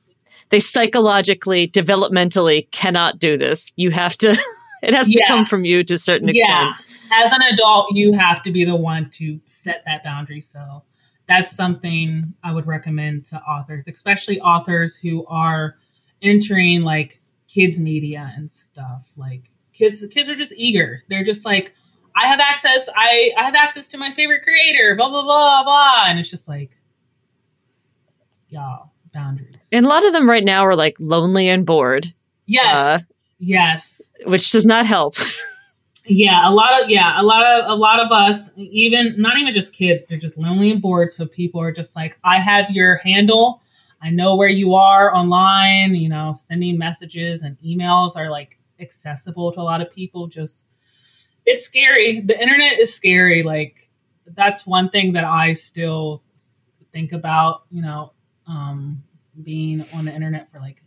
they psychologically, developmentally cannot do this. You have to it has yeah. to come from you to a certain extent. Yeah. As an adult, you have to be the one to set that boundary. So that's something I would recommend to authors, especially authors who are entering like kids media and stuff. Like kids kids are just eager. They're just like I have access I I have access to my favorite creator, blah blah blah blah and it's just like y'all boundaries. And a lot of them right now are like lonely and bored. Yes. Uh, yes. Which does not help. yeah, a lot of yeah, a lot of a lot of us, even not even just kids, they're just lonely and bored. So people are just like, I have your handle. I know where you are online, you know, sending messages and emails are like accessible to a lot of people. Just, it's scary. The internet is scary. Like, that's one thing that I still think about, you know, um, being on the internet for like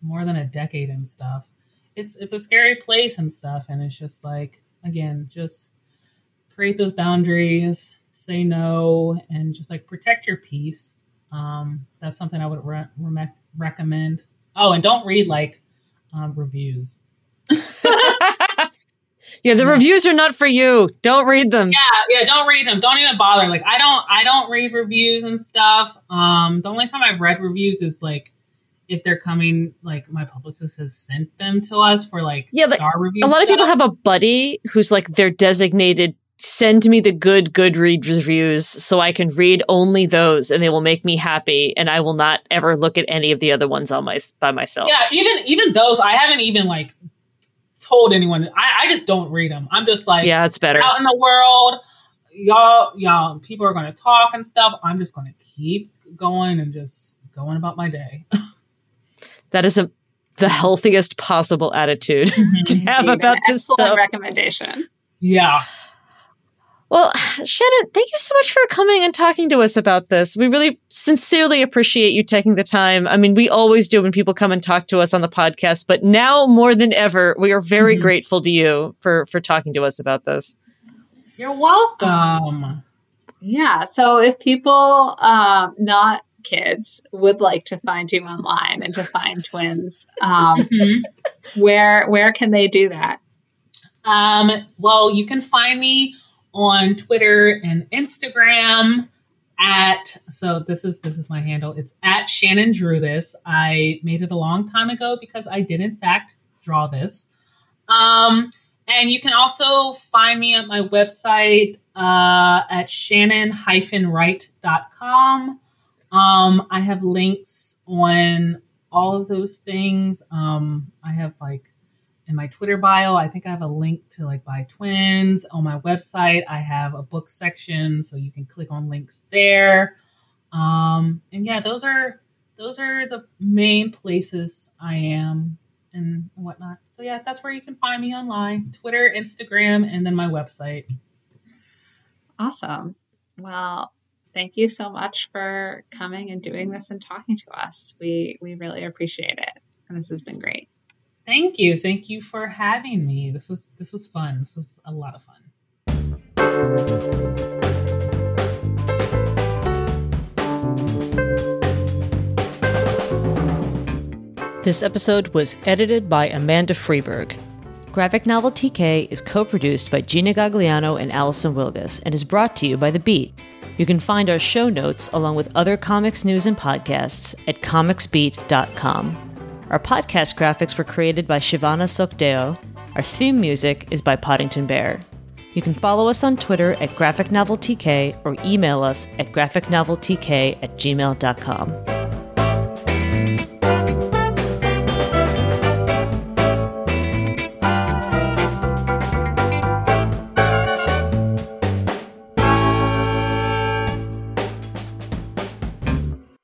more than a decade and stuff. It's, it's a scary place and stuff. And it's just like, again, just create those boundaries, say no, and just like protect your peace um, that's something I would re- re- recommend. Oh, and don't read like um, reviews. yeah, the reviews are not for you. Don't read them. Yeah, yeah, don't read them. Don't even bother. Like I don't I don't read reviews and stuff. Um the only time I've read reviews is like if they're coming like my publicist has sent them to us for like yeah, star reviews. A lot of people have a buddy who's like their designated send me the good good Goodreads reviews so I can read only those and they will make me happy and I will not ever look at any of the other ones on my by myself. Yeah, even even those I haven't even like told anyone. I, I just don't read them. I'm just like Yeah, it's better. Out in the world, y'all y'all people are going to talk and stuff. I'm just going to keep going and just going about my day. that is a the healthiest possible attitude mm-hmm. to have about this stuff. recommendation. Yeah. Well, Shannon, thank you so much for coming and talking to us about this. We really sincerely appreciate you taking the time. I mean, we always do when people come and talk to us on the podcast, but now more than ever, we are very mm-hmm. grateful to you for for talking to us about this. You're welcome. Yeah. So if people um, not kids would like to find you online and to find twins, um, mm-hmm. where where can they do that? Um, well, you can find me on Twitter and Instagram at so this is this is my handle. It's at Shannon drew this. I made it a long time ago because I did in fact draw this. Um, and you can also find me at my website uh, at shannon-wright.com. Um, I have links on all of those things. Um, I have like in my Twitter bio, I think I have a link to like buy twins. On my website, I have a book section, so you can click on links there. Um, and yeah, those are those are the main places I am and whatnot. So yeah, that's where you can find me online: Twitter, Instagram, and then my website. Awesome. Well, thank you so much for coming and doing this and talking to us. We we really appreciate it, and this has been great. Thank you. Thank you for having me. This was this was fun. This was a lot of fun. This episode was edited by Amanda Freeberg. Graphic Novel TK is co produced by Gina Gagliano and Allison Wilgus and is brought to you by The Beat. You can find our show notes along with other comics news and podcasts at comicsbeat.com. Our podcast graphics were created by Shivana Sookdeo. Our theme music is by Poddington Bear. You can follow us on Twitter at Graphic Novel TK or email us at graphicnoveltk at gmail.com.